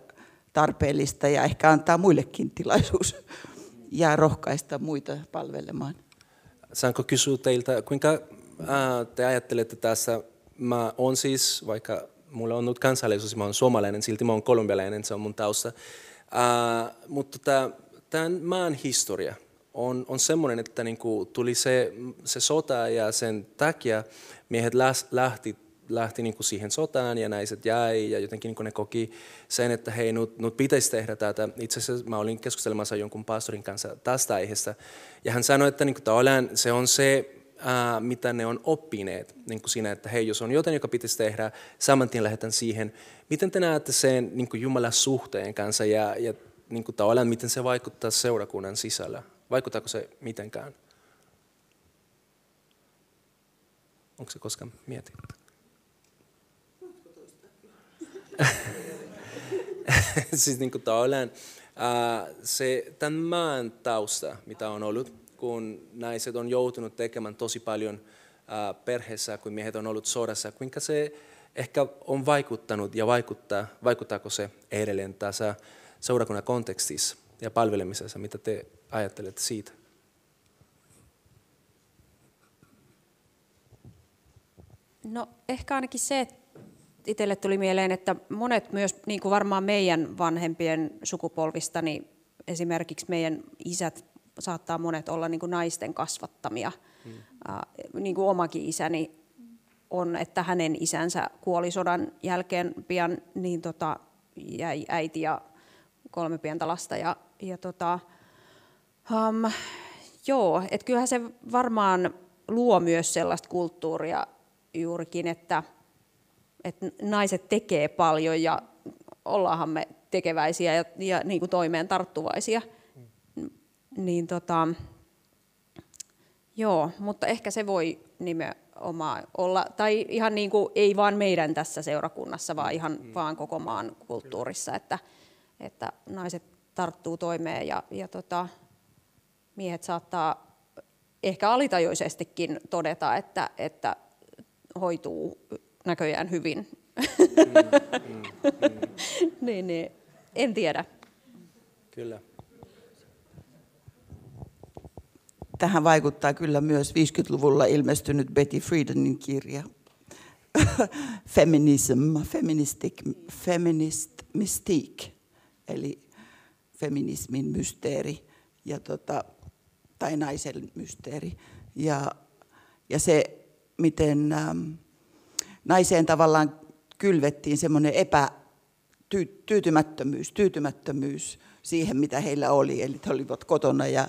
Speaker 4: tarpeellista ja ehkä antaa muillekin tilaisuus ja rohkaista muita palvelemaan.
Speaker 1: Saanko kysyä teiltä, kuinka te ajattelette tässä, mä on siis, vaikka mulla on nyt kansallisuus, mä oon suomalainen, silti mä oon kolumbialainen, se on mun tausta. Ää, mutta tota, tämän maan historia on, on semmoinen, että niinku tuli se, se sota ja sen takia miehet lähti lähti niin kuin siihen sotaan ja naiset jäi ja jotenkin niin kuin ne koki sen, että hei, nyt, nyt pitäisi tehdä tätä. Itse asiassa mä olin keskustelemassa jonkun pastorin kanssa tästä aiheesta ja hän sanoi, että niin kuin, se on se, ää, mitä ne on oppineet niin kuin siinä, että hei, jos on jotain, joka pitäisi tehdä, saman tien lähdetään siihen. Miten te näette sen niin kuin Jumalan suhteen kanssa ja, ja niin kuin, tavallaan, miten se vaikuttaa seurakunnan sisällä? Vaikuttaako se mitenkään? Onko se koskaan mietitty? siis niin kuin tavallaan ää, se tämän maan tausta, mitä on ollut, kun naiset on joutunut tekemään tosi paljon perheessä, kun miehet on ollut sodassa, kuinka se ehkä on vaikuttanut ja vaikuttaa, vaikuttaako se edelleen tässä seurakunnan kontekstissa ja palvelemisessa, mitä te ajattelette siitä?
Speaker 2: No ehkä ainakin se, että itselle tuli mieleen, että monet myös, niin kuin varmaan meidän vanhempien sukupolvista, niin esimerkiksi meidän isät saattaa monet olla niin kuin naisten kasvattamia. Hmm. niin kuin omakin isäni on, että hänen isänsä kuoli sodan jälkeen pian, niin tota, jäi äiti ja kolme pientä lasta. Ja, ja tota, um, joo, että kyllähän se varmaan luo myös sellaista kulttuuria juurikin, että – että naiset tekee paljon ja ollaanhan me tekeväisiä ja, ja niin kuin toimeen tarttuvaisia. Mm. Niin tota, joo, mutta ehkä se voi nimenomaan olla, tai ihan niin kuin, ei vaan meidän tässä seurakunnassa, vaan ihan mm. vaan koko maan kulttuurissa, että, että naiset tarttuu toimeen ja, ja tota, miehet saattaa ehkä alitajuisestikin todeta, että, että hoituu näköjään hyvin. Mm, mm, mm. niin, niin, en tiedä.
Speaker 1: Kyllä.
Speaker 4: Tähän vaikuttaa kyllä myös 50-luvulla ilmestynyt Betty Friedanin kirja Feminism, Feministic, Feminist Mystique, eli feminismin mysteeri ja tota, tai naisen mysteeri. Ja, ja se, miten ähm, naiseen tavallaan kylvettiin semmoinen epätyytymättömyys, tyytymättömyys siihen, mitä heillä oli. Eli he olivat kotona ja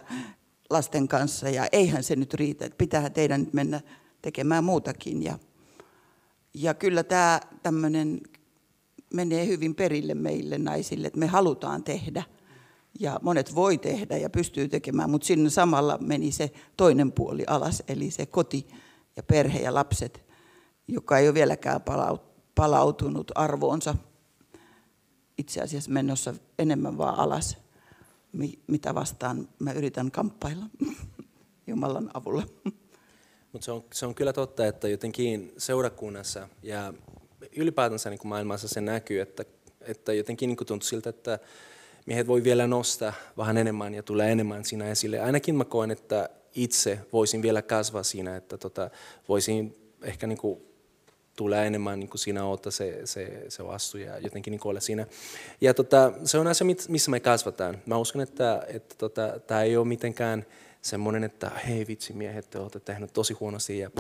Speaker 4: lasten kanssa ja eihän se nyt riitä, että pitää teidän nyt mennä tekemään muutakin. Ja, ja kyllä tämä tämmöinen menee hyvin perille meille naisille, että me halutaan tehdä. Ja monet voi tehdä ja pystyy tekemään, mutta sinne samalla meni se toinen puoli alas, eli se koti ja perhe ja lapset, joka ei ole vieläkään palautunut arvoonsa. Itse asiassa menossa enemmän vaan alas mitä vastaan mä yritän kamppailla Jumalan avulla.
Speaker 1: Mutta se on, se on kyllä totta, että jotenkin seurakunnassa ja ylipäätänsä niin maailmassa se näkyy, että, että jotenkin niin tuntuu siltä, että miehet voi vielä nostaa vähän enemmän ja tulee enemmän siinä esille. Ainakin mä koen, että itse voisin vielä kasvaa siinä, että tota, voisin ehkä niin kuin tulee enemmän niin kuin siinä ottaa se, se, se vastuu ja jotenkin niin olla siinä. Ja tota, se on asia, missä me kasvataan. Mä uskon, että, että tota, tämä ei ole mitenkään semmoinen, että hei vitsi miehet, te olette tehneet tosi huonosti. Ja...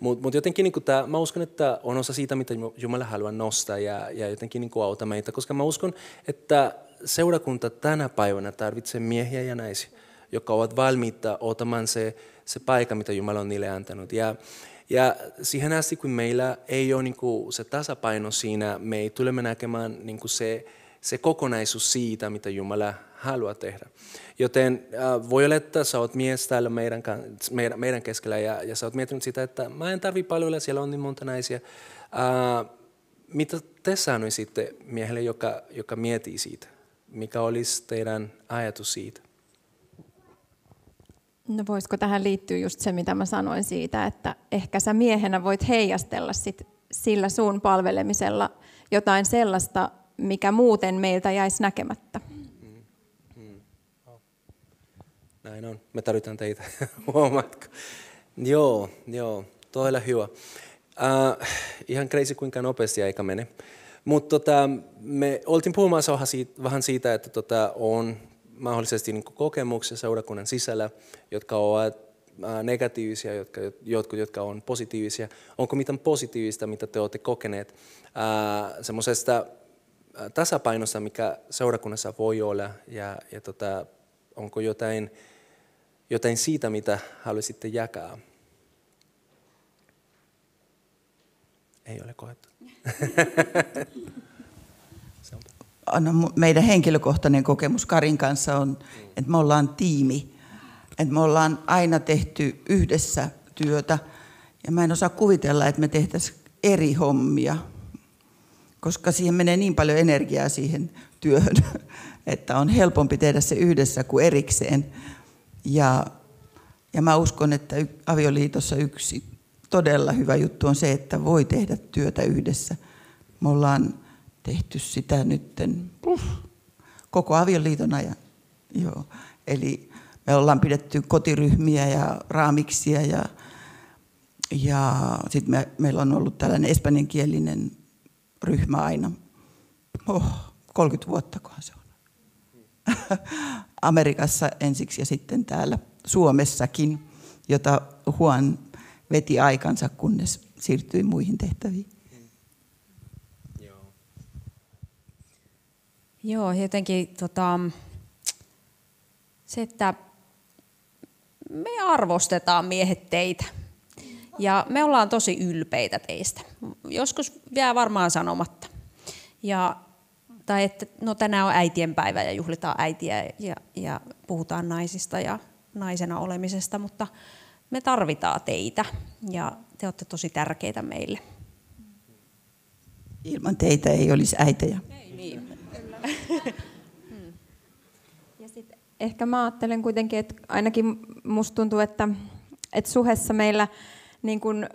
Speaker 1: Mutta mut jotenkin niin tää, mä uskon, että on osa siitä, mitä Jumala haluaa nostaa ja, ja jotenkin niin auta meitä. Koska mä uskon, että seurakunta tänä päivänä tarvitsee miehiä ja naisia, jotka ovat valmiita ottamaan se, se paikka, mitä Jumala on niille antanut. Ja, ja siihen asti, kun meillä ei ole niin kuin se tasapaino siinä, me tulemme näkemään niin kuin se, se kokonaisuus siitä, mitä Jumala haluaa tehdä. Joten äh, voi olla, että sä oot mies täällä meidän, meidän, meidän keskellä ja, ja sä oot miettinyt sitä, että mä en tarvi paljon, siellä on niin monta naisia. Äh, mitä te sanoisitte miehelle, joka, joka mietii siitä? Mikä olisi teidän ajatus siitä?
Speaker 3: No voisiko tähän liittyä just se, mitä mä sanoin siitä, että ehkä sä miehenä voit heijastella sit sillä sun palvelemisella jotain sellaista, mikä muuten meiltä jäisi näkemättä. Mm, mm.
Speaker 1: Näin on. Me tarvitaan teitä. Huomaatko? Joo, joo. Todella hyvä. Uh, ihan crazy kuinka nopeasti aika menee. Mutta tota, me oltiin puhumassa vähän siitä, että tota, on mahdollisesti niin kokemuksia seurakunnan sisällä, jotka ovat negatiivisia, jotka, jotkut, jotka on positiivisia. Onko mitään positiivista, mitä te olette kokeneet semmoisesta tasapainosta, mikä seurakunnassa voi olla, ja, ja tota, onko jotain, jotain siitä, mitä haluaisitte jakaa? Ei ole koettu.
Speaker 4: Meidän henkilökohtainen kokemus Karin kanssa on, että me ollaan tiimi. Että me ollaan aina tehty yhdessä työtä. Ja mä en osaa kuvitella, että me tehtäisiin eri hommia, koska siihen menee niin paljon energiaa siihen työhön, että on helpompi tehdä se yhdessä kuin erikseen. Ja, ja mä uskon, että avioliitossa yksi todella hyvä juttu on se, että voi tehdä työtä yhdessä. Me ollaan tehty sitä nytten koko avioliiton ajan. Joo. Eli me ollaan pidetty kotiryhmiä ja raamiksia ja, ja sitten me, meillä on ollut tällainen espanjankielinen ryhmä aina. Oh, 30 vuotta kohan se on. Amerikassa ensiksi ja sitten täällä Suomessakin, jota Juan veti aikansa, kunnes siirtyi muihin tehtäviin.
Speaker 2: Joo, jotenkin tota, se, että me arvostetaan miehet teitä. Ja me ollaan tosi ylpeitä teistä. Joskus jää varmaan sanomatta. Ja, tai että no tänään on äitien päivä ja juhlitaan äitiä ja, ja puhutaan naisista ja naisena olemisesta, mutta me tarvitaan teitä ja te olette tosi tärkeitä meille.
Speaker 4: Ilman teitä ei olisi äitejä. Ei niin.
Speaker 3: Hmm. Ja sit ehkä mä ajattelen kuitenkin, että ainakin musta tuntuu, että, että suhessa meillä niin kun,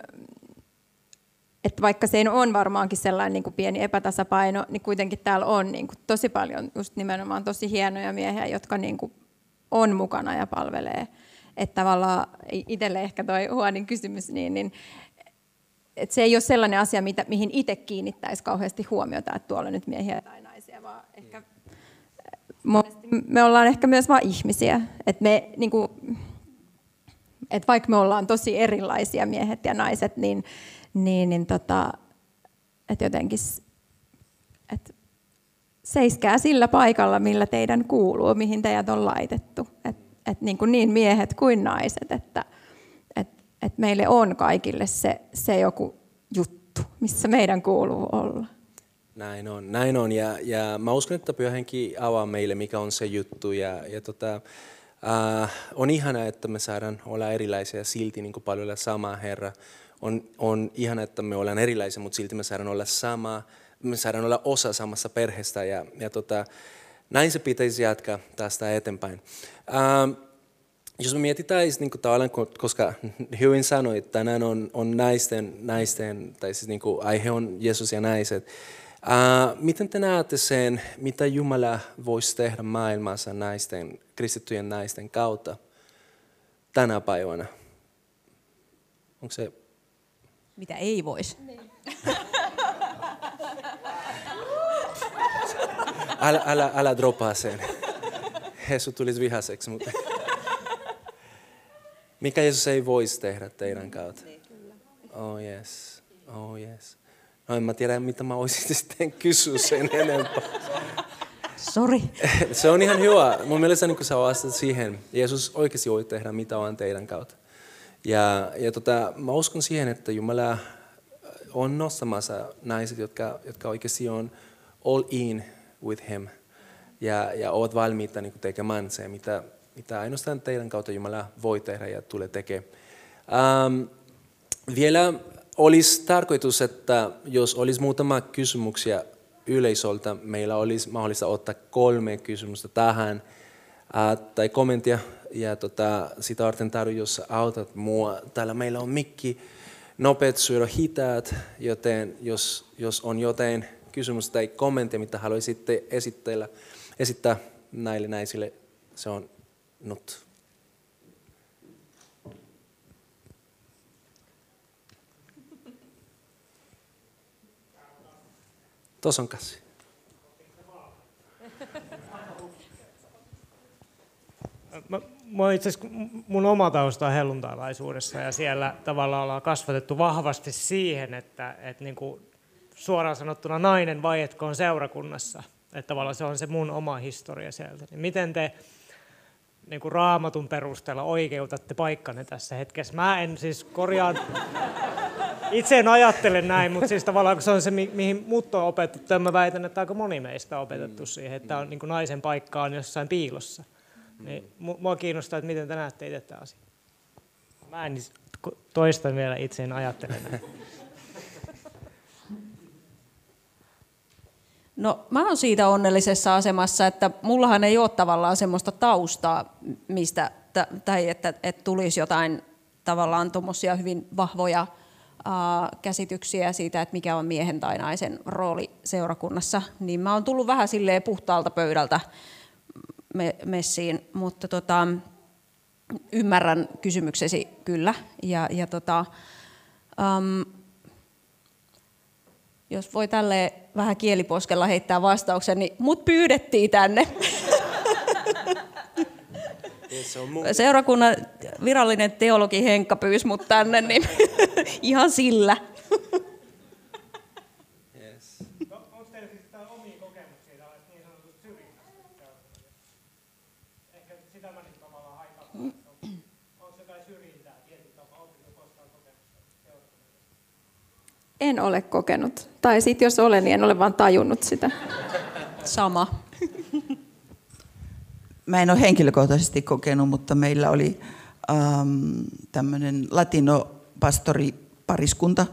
Speaker 3: että vaikka se on varmaankin sellainen niin kuin pieni epätasapaino, niin kuitenkin täällä on niin kuin tosi paljon just nimenomaan tosi hienoja miehiä, jotka niin kuin on mukana ja palvelee. että tavallaan itselle ehkä toi Huonin kysymys, niin, niin että se ei ole sellainen asia, mitä, mihin itse kiinnittäisi kauheasti huomiota, että tuolla nyt miehiä vaan ehkä me ollaan ehkä myös vain ihmisiä. Että me, niin kuin, että vaikka me ollaan tosi erilaisia miehet ja naiset, niin, niin, niin tota, että jotenkin että seiskää sillä paikalla, millä teidän kuuluu, mihin teidät on laitettu. Et, et niin, kuin niin miehet kuin naiset, että et, et meille on kaikille se, se joku juttu, missä meidän kuuluu olla.
Speaker 1: Näin on, näin on. Ja, ja mä uskon, että Pyhänkin avaa meille, mikä on se juttu. Ja, ja tota, äh, on ihana, että me saadaan olla erilaisia silti niin kuin paljon sama Herra. On, on ihana, että me ollaan erilaisia, mutta silti me saadaan olla sama, me saadaan olla osa samassa perheestä. Ja, ja tota, näin se pitäisi jatkaa tästä eteenpäin. Ähm, jos me mietitään, niin kuin tavallaan, koska hyvin sanoit, tänään on, on naisten, naisten, tai siis niin kuin aihe on Jeesus ja naiset, Uh, miten te näette sen, mitä Jumala voisi tehdä maailmassa naisten, kristittyjen naisten kautta tänä päivänä? Onko se...
Speaker 2: Mitä ei voisi?
Speaker 1: älä, älä, älä dropaa sen. Jeesus tulisi vihaseksi, mutta... Mikä Jeesus ei voisi tehdä teidän kautta? Niin, oh yes, oh yes. No en mä tiedä, mitä mä olisin sitten kysyä sen enempää.
Speaker 2: Sori.
Speaker 1: Se on ihan hyvä. Mun mielestä niin kun sä vastaat siihen, Jeesus oikeasti voi tehdä mitä vaan teidän kautta. Ja, ja tota, mä uskon siihen, että Jumala on nostamassa naiset, jotka, jotka oikeasti on all in with him. Ja, ja ovat valmiita niin tekemään se, mitä, mitä ainoastaan teidän kautta Jumala voi tehdä ja tulee tekemään. Um, vielä olisi tarkoitus, että jos olisi muutama kysymyksiä yleisöltä, meillä olisi mahdollista ottaa kolme kysymystä tähän ää, tai kommenttia. Ja tota, sitä varten tarvitsen, jos autat mua. Täällä meillä on mikki, nopeat syödä hitaat, joten jos, jos on jotain kysymystä tai kommenttia, mitä haluaisitte esittää näille naisille, se on nyt. Tuossa on käsi.
Speaker 5: Mä, mä itse mun oma tausta on helluntalaisuudessa ja siellä tavallaan ollaan kasvatettu vahvasti siihen, että, että niin kuin suoraan sanottuna nainen vaietkoon seurakunnassa. Että tavallaan se on se mun oma historia sieltä. Niin miten te niin kuin raamatun perusteella oikeutatte paikkanne tässä hetkessä? Mä en siis korjaa itse en ajattele näin, mutta siis tavallaan kun se on se, mihin mut on opetettu, mä väitän, että aika moni meistä on opetettu siihen, että on niin kuin naisen paikka on jossain piilossa. Niin mua kiinnostaa, että miten te näette itse tämä asia. Mä en toista vielä itse en ajattele näin.
Speaker 2: No mä oon siitä onnellisessa asemassa, että mullahan ei ole tavallaan semmoista taustaa, mistä, tai että, että tulisi jotain tavallaan tuommoisia hyvin vahvoja käsityksiä siitä, että mikä on miehen tai naisen rooli seurakunnassa, niin mä oon tullut vähän silleen puhtaalta pöydältä messiin, mutta tota, ymmärrän kysymyksesi kyllä. Ja, ja tota, um, jos voi tälle vähän kieliposkella heittää vastauksen, niin mut pyydettiin tänne. Seurakunnan virallinen teologi Henkka pyysi mut tänne, niin ihan sillä.
Speaker 5: Yes. Onko teillä siis omia kokemuksia tällaista niin
Speaker 3: En ole kokenut. Tai sitten jos olen, niin en ole vaan tajunnut sitä.
Speaker 2: Sama.
Speaker 4: Mä en ole henkilökohtaisesti kokenut, mutta meillä oli ähm, tämmöinen latino-pastoripariskunta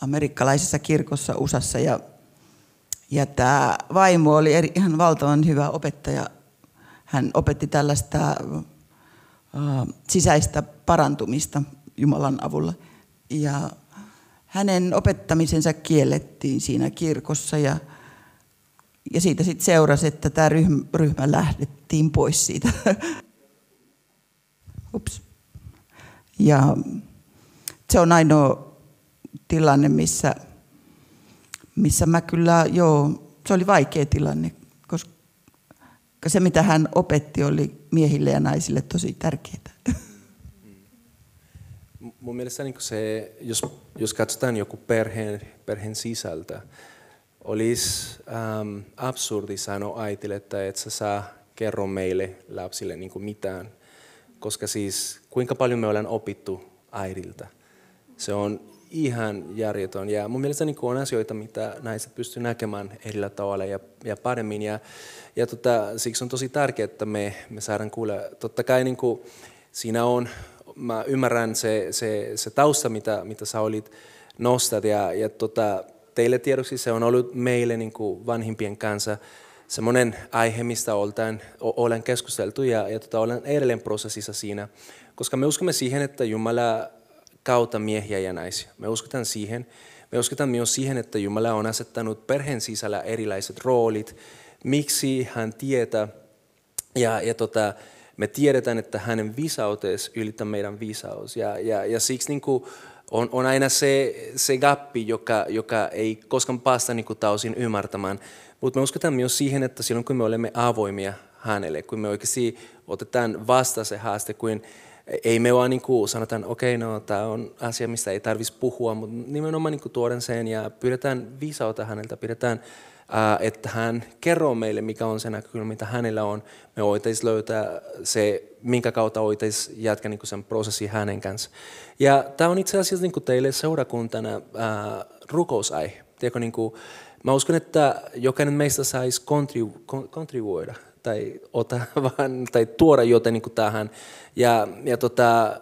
Speaker 4: amerikkalaisessa kirkossa USAssa ja, ja tämä vaimo oli eri, ihan valtavan hyvä opettaja. Hän opetti tällaista äh, sisäistä parantumista Jumalan avulla ja hänen opettamisensa kiellettiin siinä kirkossa ja ja siitä sitten seurasi, että tämä ryhmä, ryhmä lähdettiin pois siitä. Ups. Ja se on ainoa tilanne, missä, missä mä kyllä, joo, se oli vaikea tilanne, koska se mitä hän opetti oli miehille ja naisille tosi tärkeää.
Speaker 1: Mun mielestä niin se, jos, jos katsotaan joku perheen, perheen sisältä, olisi ähm, absurdi sanoa äitille, että et sä saa kerro meille lapsille niin mitään. Koska siis kuinka paljon me ollaan opittu äidiltä. Se on ihan järjetön. Ja mun mielestä niin on asioita, mitä naiset pystyy näkemään eri tavalla ja, ja paremmin. Ja, ja tota, siksi on tosi tärkeää, että me, me saadaan kuulla. Totta kai niin kuin, siinä on, mä ymmärrän se, se, se tausta, mitä, mitä sä olit nostat. Ja, ja tota, teille tiedoksi se on ollut meille niin kuin vanhimpien kanssa semmoinen aihe, mistä oltaan, olen keskusteltu ja, ja tota, olen edelleen prosessissa siinä, koska me uskomme siihen, että Jumala kautta miehiä ja naisia. Me uskotaan siihen. Me uskotaan myös siihen, että Jumala on asettanut perheen sisällä erilaiset roolit, miksi hän tietää. Ja, ja tota, me tiedetään, että hänen viisautees ylittää meidän viisaus. Ja, ja, ja siksi niin kuin on, on aina se, se gappi, joka, joka ei koskaan päästä niin kuin täysin ymmärtämään. Mutta me uskotaan myös siihen, että silloin kun me olemme avoimia hänelle, kun me oikeasti otetaan vasta se haaste, kun ei me vaan niin kuin sanotaan, okei, okay, no tämä on asia, mistä ei tarvitsisi puhua, mutta nimenomaan niin kuin tuoden sen ja pyydetään viisautta häneltä, pidetään, ää, että hän kerroo meille, mikä on se näkökulma, mitä hänellä on. Me voitaisiin löytää se, minkä kautta voitaisiin jatkaa niin kuin sen prosessin hänen kanssa. Ja tämä on itse asiassa niin kuin teille seurakuntana ää, rukousaihe. Tiedätkö, niin kuin, mä uskon, että jokainen meistä saisi kontribu- kontribuoida tai, ota, vaan, tai tuoda jotain niin kuin tähän. Ja, ja tota,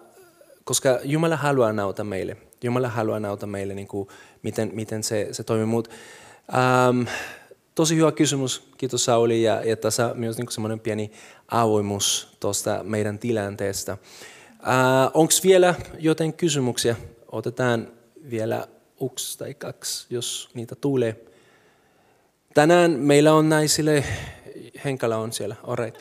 Speaker 1: koska Jumala haluaa nauta meille. Jumala haluaa nauta meille, niin kuin, miten, miten se, se toimii. Mut, ähm, tosi hyvä kysymys, kiitos Sauli. Ja, ja tässä myös niin semmoinen pieni avoimuus tuosta meidän tilanteesta. Äh, Onko vielä jotain kysymyksiä? Otetaan vielä yksi tai kaksi, jos niitä tulee. Tänään meillä on naisille Henkala on siellä, alright.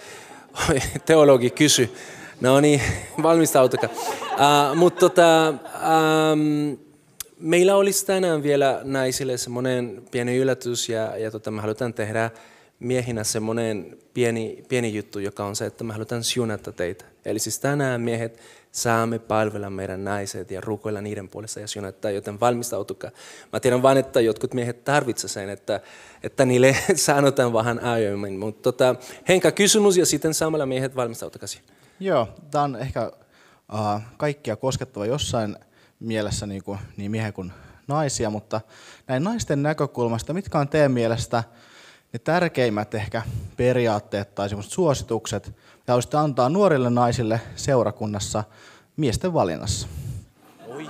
Speaker 1: Teologi kysy. No niin, valmistautukaa. Uh, mutta tota, um, meillä olisi tänään vielä naisille semmoinen pieni yllätys ja, ja tota, me halutaan tehdä miehinä semmoinen pieni, pieni juttu, joka on se, että me halutaan siunata teitä. Eli siis tänään miehet saamme palvella meidän naiset ja rukoilla niiden puolesta ja siunata, joten valmistautukaa. Mä tiedän vain, että jotkut miehet tarvitsevat sen, että, että niille sanotaan vähän aiemmin. Mutta tota, Henka, kysymys ja sitten samalla miehet valmistautukaa
Speaker 6: Joo, tämä on ehkä uh, kaikkia koskettava jossain mielessä niin, kuin, niin miehen kuin naisia, mutta näin naisten näkökulmasta, mitkä on teidän mielestä ne tärkeimmät ehkä periaatteet tai suositukset, ja olisitte antaa nuorille naisille seurakunnassa miesten valinnassa? Oi.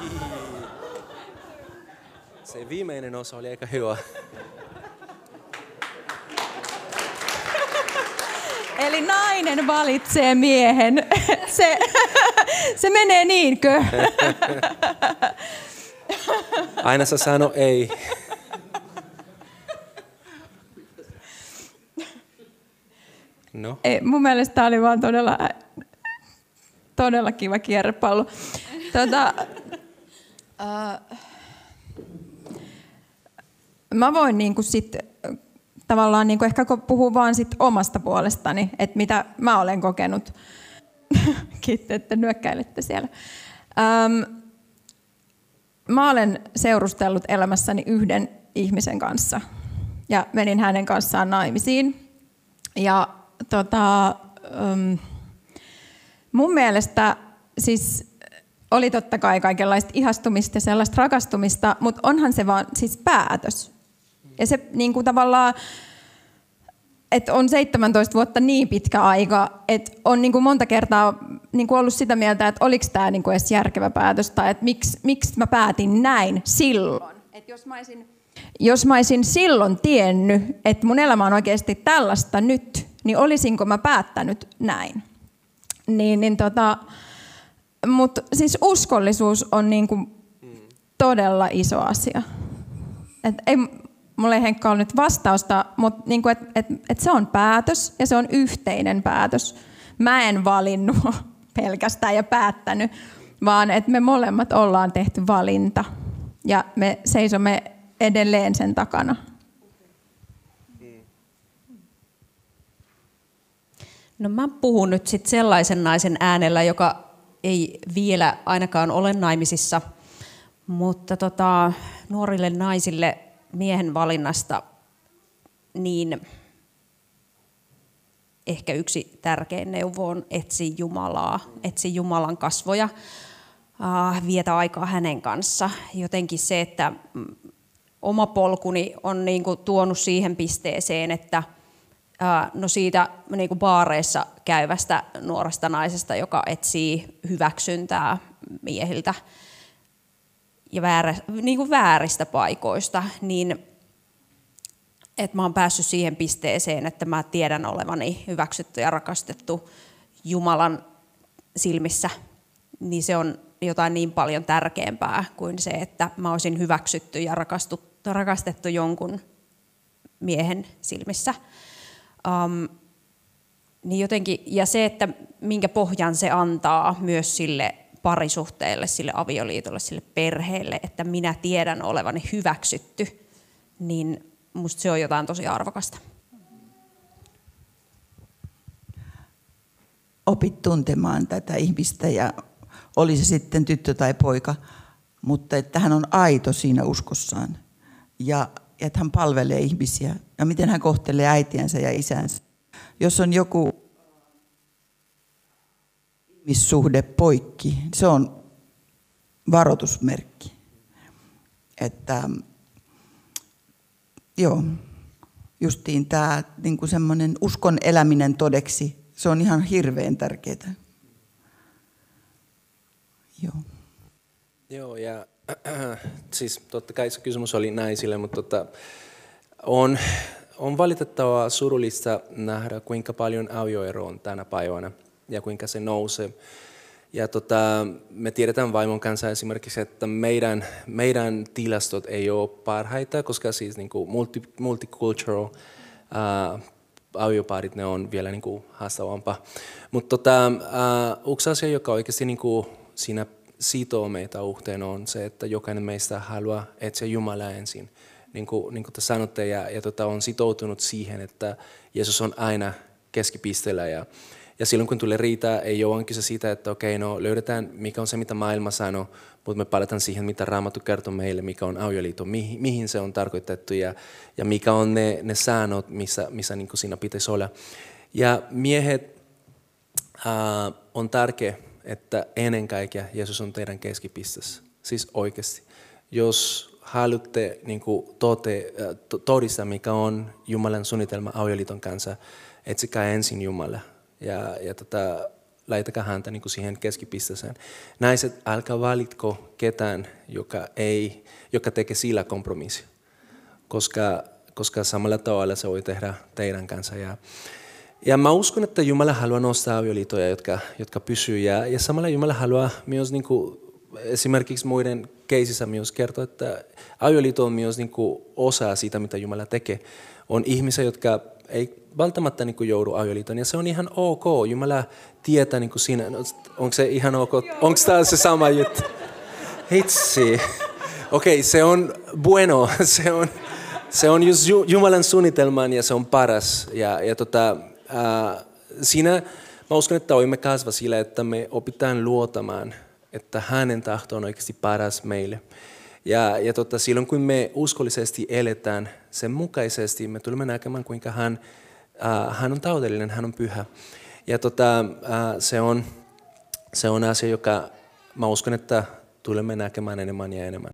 Speaker 1: Se viimeinen osa oli aika hyvä.
Speaker 3: Eli nainen valitsee miehen. Se, se menee niinkö?
Speaker 1: Aina sä sano ei.
Speaker 3: No. Ei, mun mielestä tämä oli vaan todella, todella kiva kierrepallo. Tota, uh, mä voin niinku sit, tavallaan niinku ehkä puhua vaan sit omasta puolestani, että mitä mä olen kokenut. Kiitos, että nyökkäilette siellä. Um, mä olen seurustellut elämässäni yhden ihmisen kanssa ja menin hänen kanssaan naimisiin. Ja tota, um, mun mielestä siis oli totta kai kaikenlaista ihastumista ja sellaista rakastumista, mutta onhan se vaan siis päätös. Ja se niin kuin tavallaan, että on 17 vuotta niin pitkä aika, että on niin kuin monta kertaa niin kuin ollut sitä mieltä, että oliko tämä niin kuin edes järkevä päätös, tai että miksi, miksi mä päätin näin silloin. Et jos mä olisin jos mä olisin silloin tiennyt, että mun elämä on oikeasti tällaista nyt, niin olisinko mä päättänyt näin. Niin, niin tota, Mutta siis uskollisuus on niin kuin todella iso asia. Et ei, mulla ei Henkka ole nyt vastausta, mutta niin et, et, et se on päätös ja se on yhteinen päätös. Mä en valinnut pelkästään ja päättänyt, vaan että me molemmat ollaan tehty valinta ja me seisomme edelleen sen takana.
Speaker 2: No mä puhun nyt sitten sellaisen naisen äänellä, joka ei vielä ainakaan ole naimisissa, mutta tota, nuorille naisille miehen valinnasta niin ehkä yksi tärkein neuvo on etsi Jumalaa, etsi Jumalan kasvoja, vietä aikaa hänen kanssa. Jotenkin se, että mm, oma polkuni on niin kuin tuonut siihen pisteeseen, että no siitä niin kuin baareissa käyvästä nuoresta naisesta, joka etsii hyväksyntää miehiltä ja väärä, niin kuin vääristä paikoista, niin että mä oon päässyt siihen pisteeseen, että mä tiedän olevani hyväksytty ja rakastettu Jumalan silmissä, niin se on jotain niin paljon tärkeämpää kuin se, että mä olisin hyväksytty ja rakastettu jonkun miehen silmissä. Um, niin jotenkin, ja se, että minkä pohjan se antaa myös sille parisuhteelle, sille avioliitolle, sille perheelle, että minä tiedän olevani hyväksytty, niin musta se on jotain tosi arvokasta.
Speaker 4: Opit tuntemaan tätä ihmistä ja oli se sitten tyttö tai poika, mutta että hän on aito siinä uskossaan ja että hän palvelee ihmisiä ja miten hän kohtelee äitiänsä ja isänsä. Jos on joku ihmissuhde poikki, se on varoitusmerkki. Että joo, justiin tämä niin semmoinen uskon eläminen todeksi, se on ihan hirveän tärkeää. Joo.
Speaker 1: Joo, ja siis totta kai se kysymys oli naisille, mutta tota, on, on valitettavaa surullista nähdä, kuinka paljon avioero on tänä päivänä ja kuinka se nousee. Ja tota, me tiedetään vaimon kanssa esimerkiksi, että meidän, meidän tilastot ei ole parhaita, koska siis niin kuin multi, multicultural uh, avioparit ne on vielä niin kuin haastavampaa. Mutta tota, uh, yksi asia, joka oikeasti niin kuin siinä sitoo meitä uhteen on se, että jokainen meistä haluaa etsiä Jumalaa ensin. Niin kuin, niin kuin te sanotte, ja, ja tota, on sitoutunut siihen, että Jeesus on aina keskipisteellä. Ja, ja silloin kun tulee riitä, ei ole kyse siitä, että okei, no löydetään mikä on se, mitä maailma sanoo, mutta me palataan siihen, mitä Raamattu kertoo meille, mikä on avioliitto, mihin, mihin se on tarkoitettu ja, ja mikä on ne, ne säännöt, missä, missä niin siinä pitäisi olla. Ja miehet äh, on tärkeä, että ennen kaikkea Jeesus on teidän keskipisteessä. Siis oikeasti. Jos haluatte niin kuin tote, äh, todistaa, mikä on Jumalan suunnitelma avioliiton kanssa, etsikää ensin Jumala ja, ja tota, laitakaa häntä niin kuin siihen keskipisteeseen. Naiset, älkää valitko ketään, joka, ei, joka tekee sillä kompromissi, koska, koska samalla tavalla se voi tehdä teidän kanssa. Ja, ja mä uskon, että Jumala haluaa nostaa avioliitoja, jotka, jotka pysyy. Ja, ja samalla Jumala haluaa myös niin kuin, esimerkiksi muiden keisissä myös kertoa, että avioliitto on myös niin kuin, osa siitä, mitä Jumala tekee. On ihmisiä, jotka ei välttämättä niin kuin joudu avioliiton. Ja se on ihan ok. Jumala tietää niin kuin siinä, no, onko se ihan ok, onko tämä se sama juttu? Hitsi. Okei, okay, se on bueno, se on, se on just Jumalan suunnitelman ja se on paras. Ja, ja tota, siinä mä uskon, että voimme kasvaa sillä, että me opitaan luotamaan, että hänen tahto on oikeasti paras meille. Ja, ja tota, silloin kun me uskollisesti eletään sen mukaisesti, me tulemme näkemään, kuinka hän, äh, hän on taudellinen, hän on pyhä. Ja tota, äh, se, on, se on asia, joka mä uskon, että tulemme näkemään enemmän ja enemmän.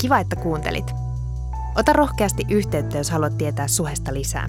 Speaker 7: Kiva, että kuuntelit. Ota rohkeasti yhteyttä, jos haluat tietää suhesta lisää.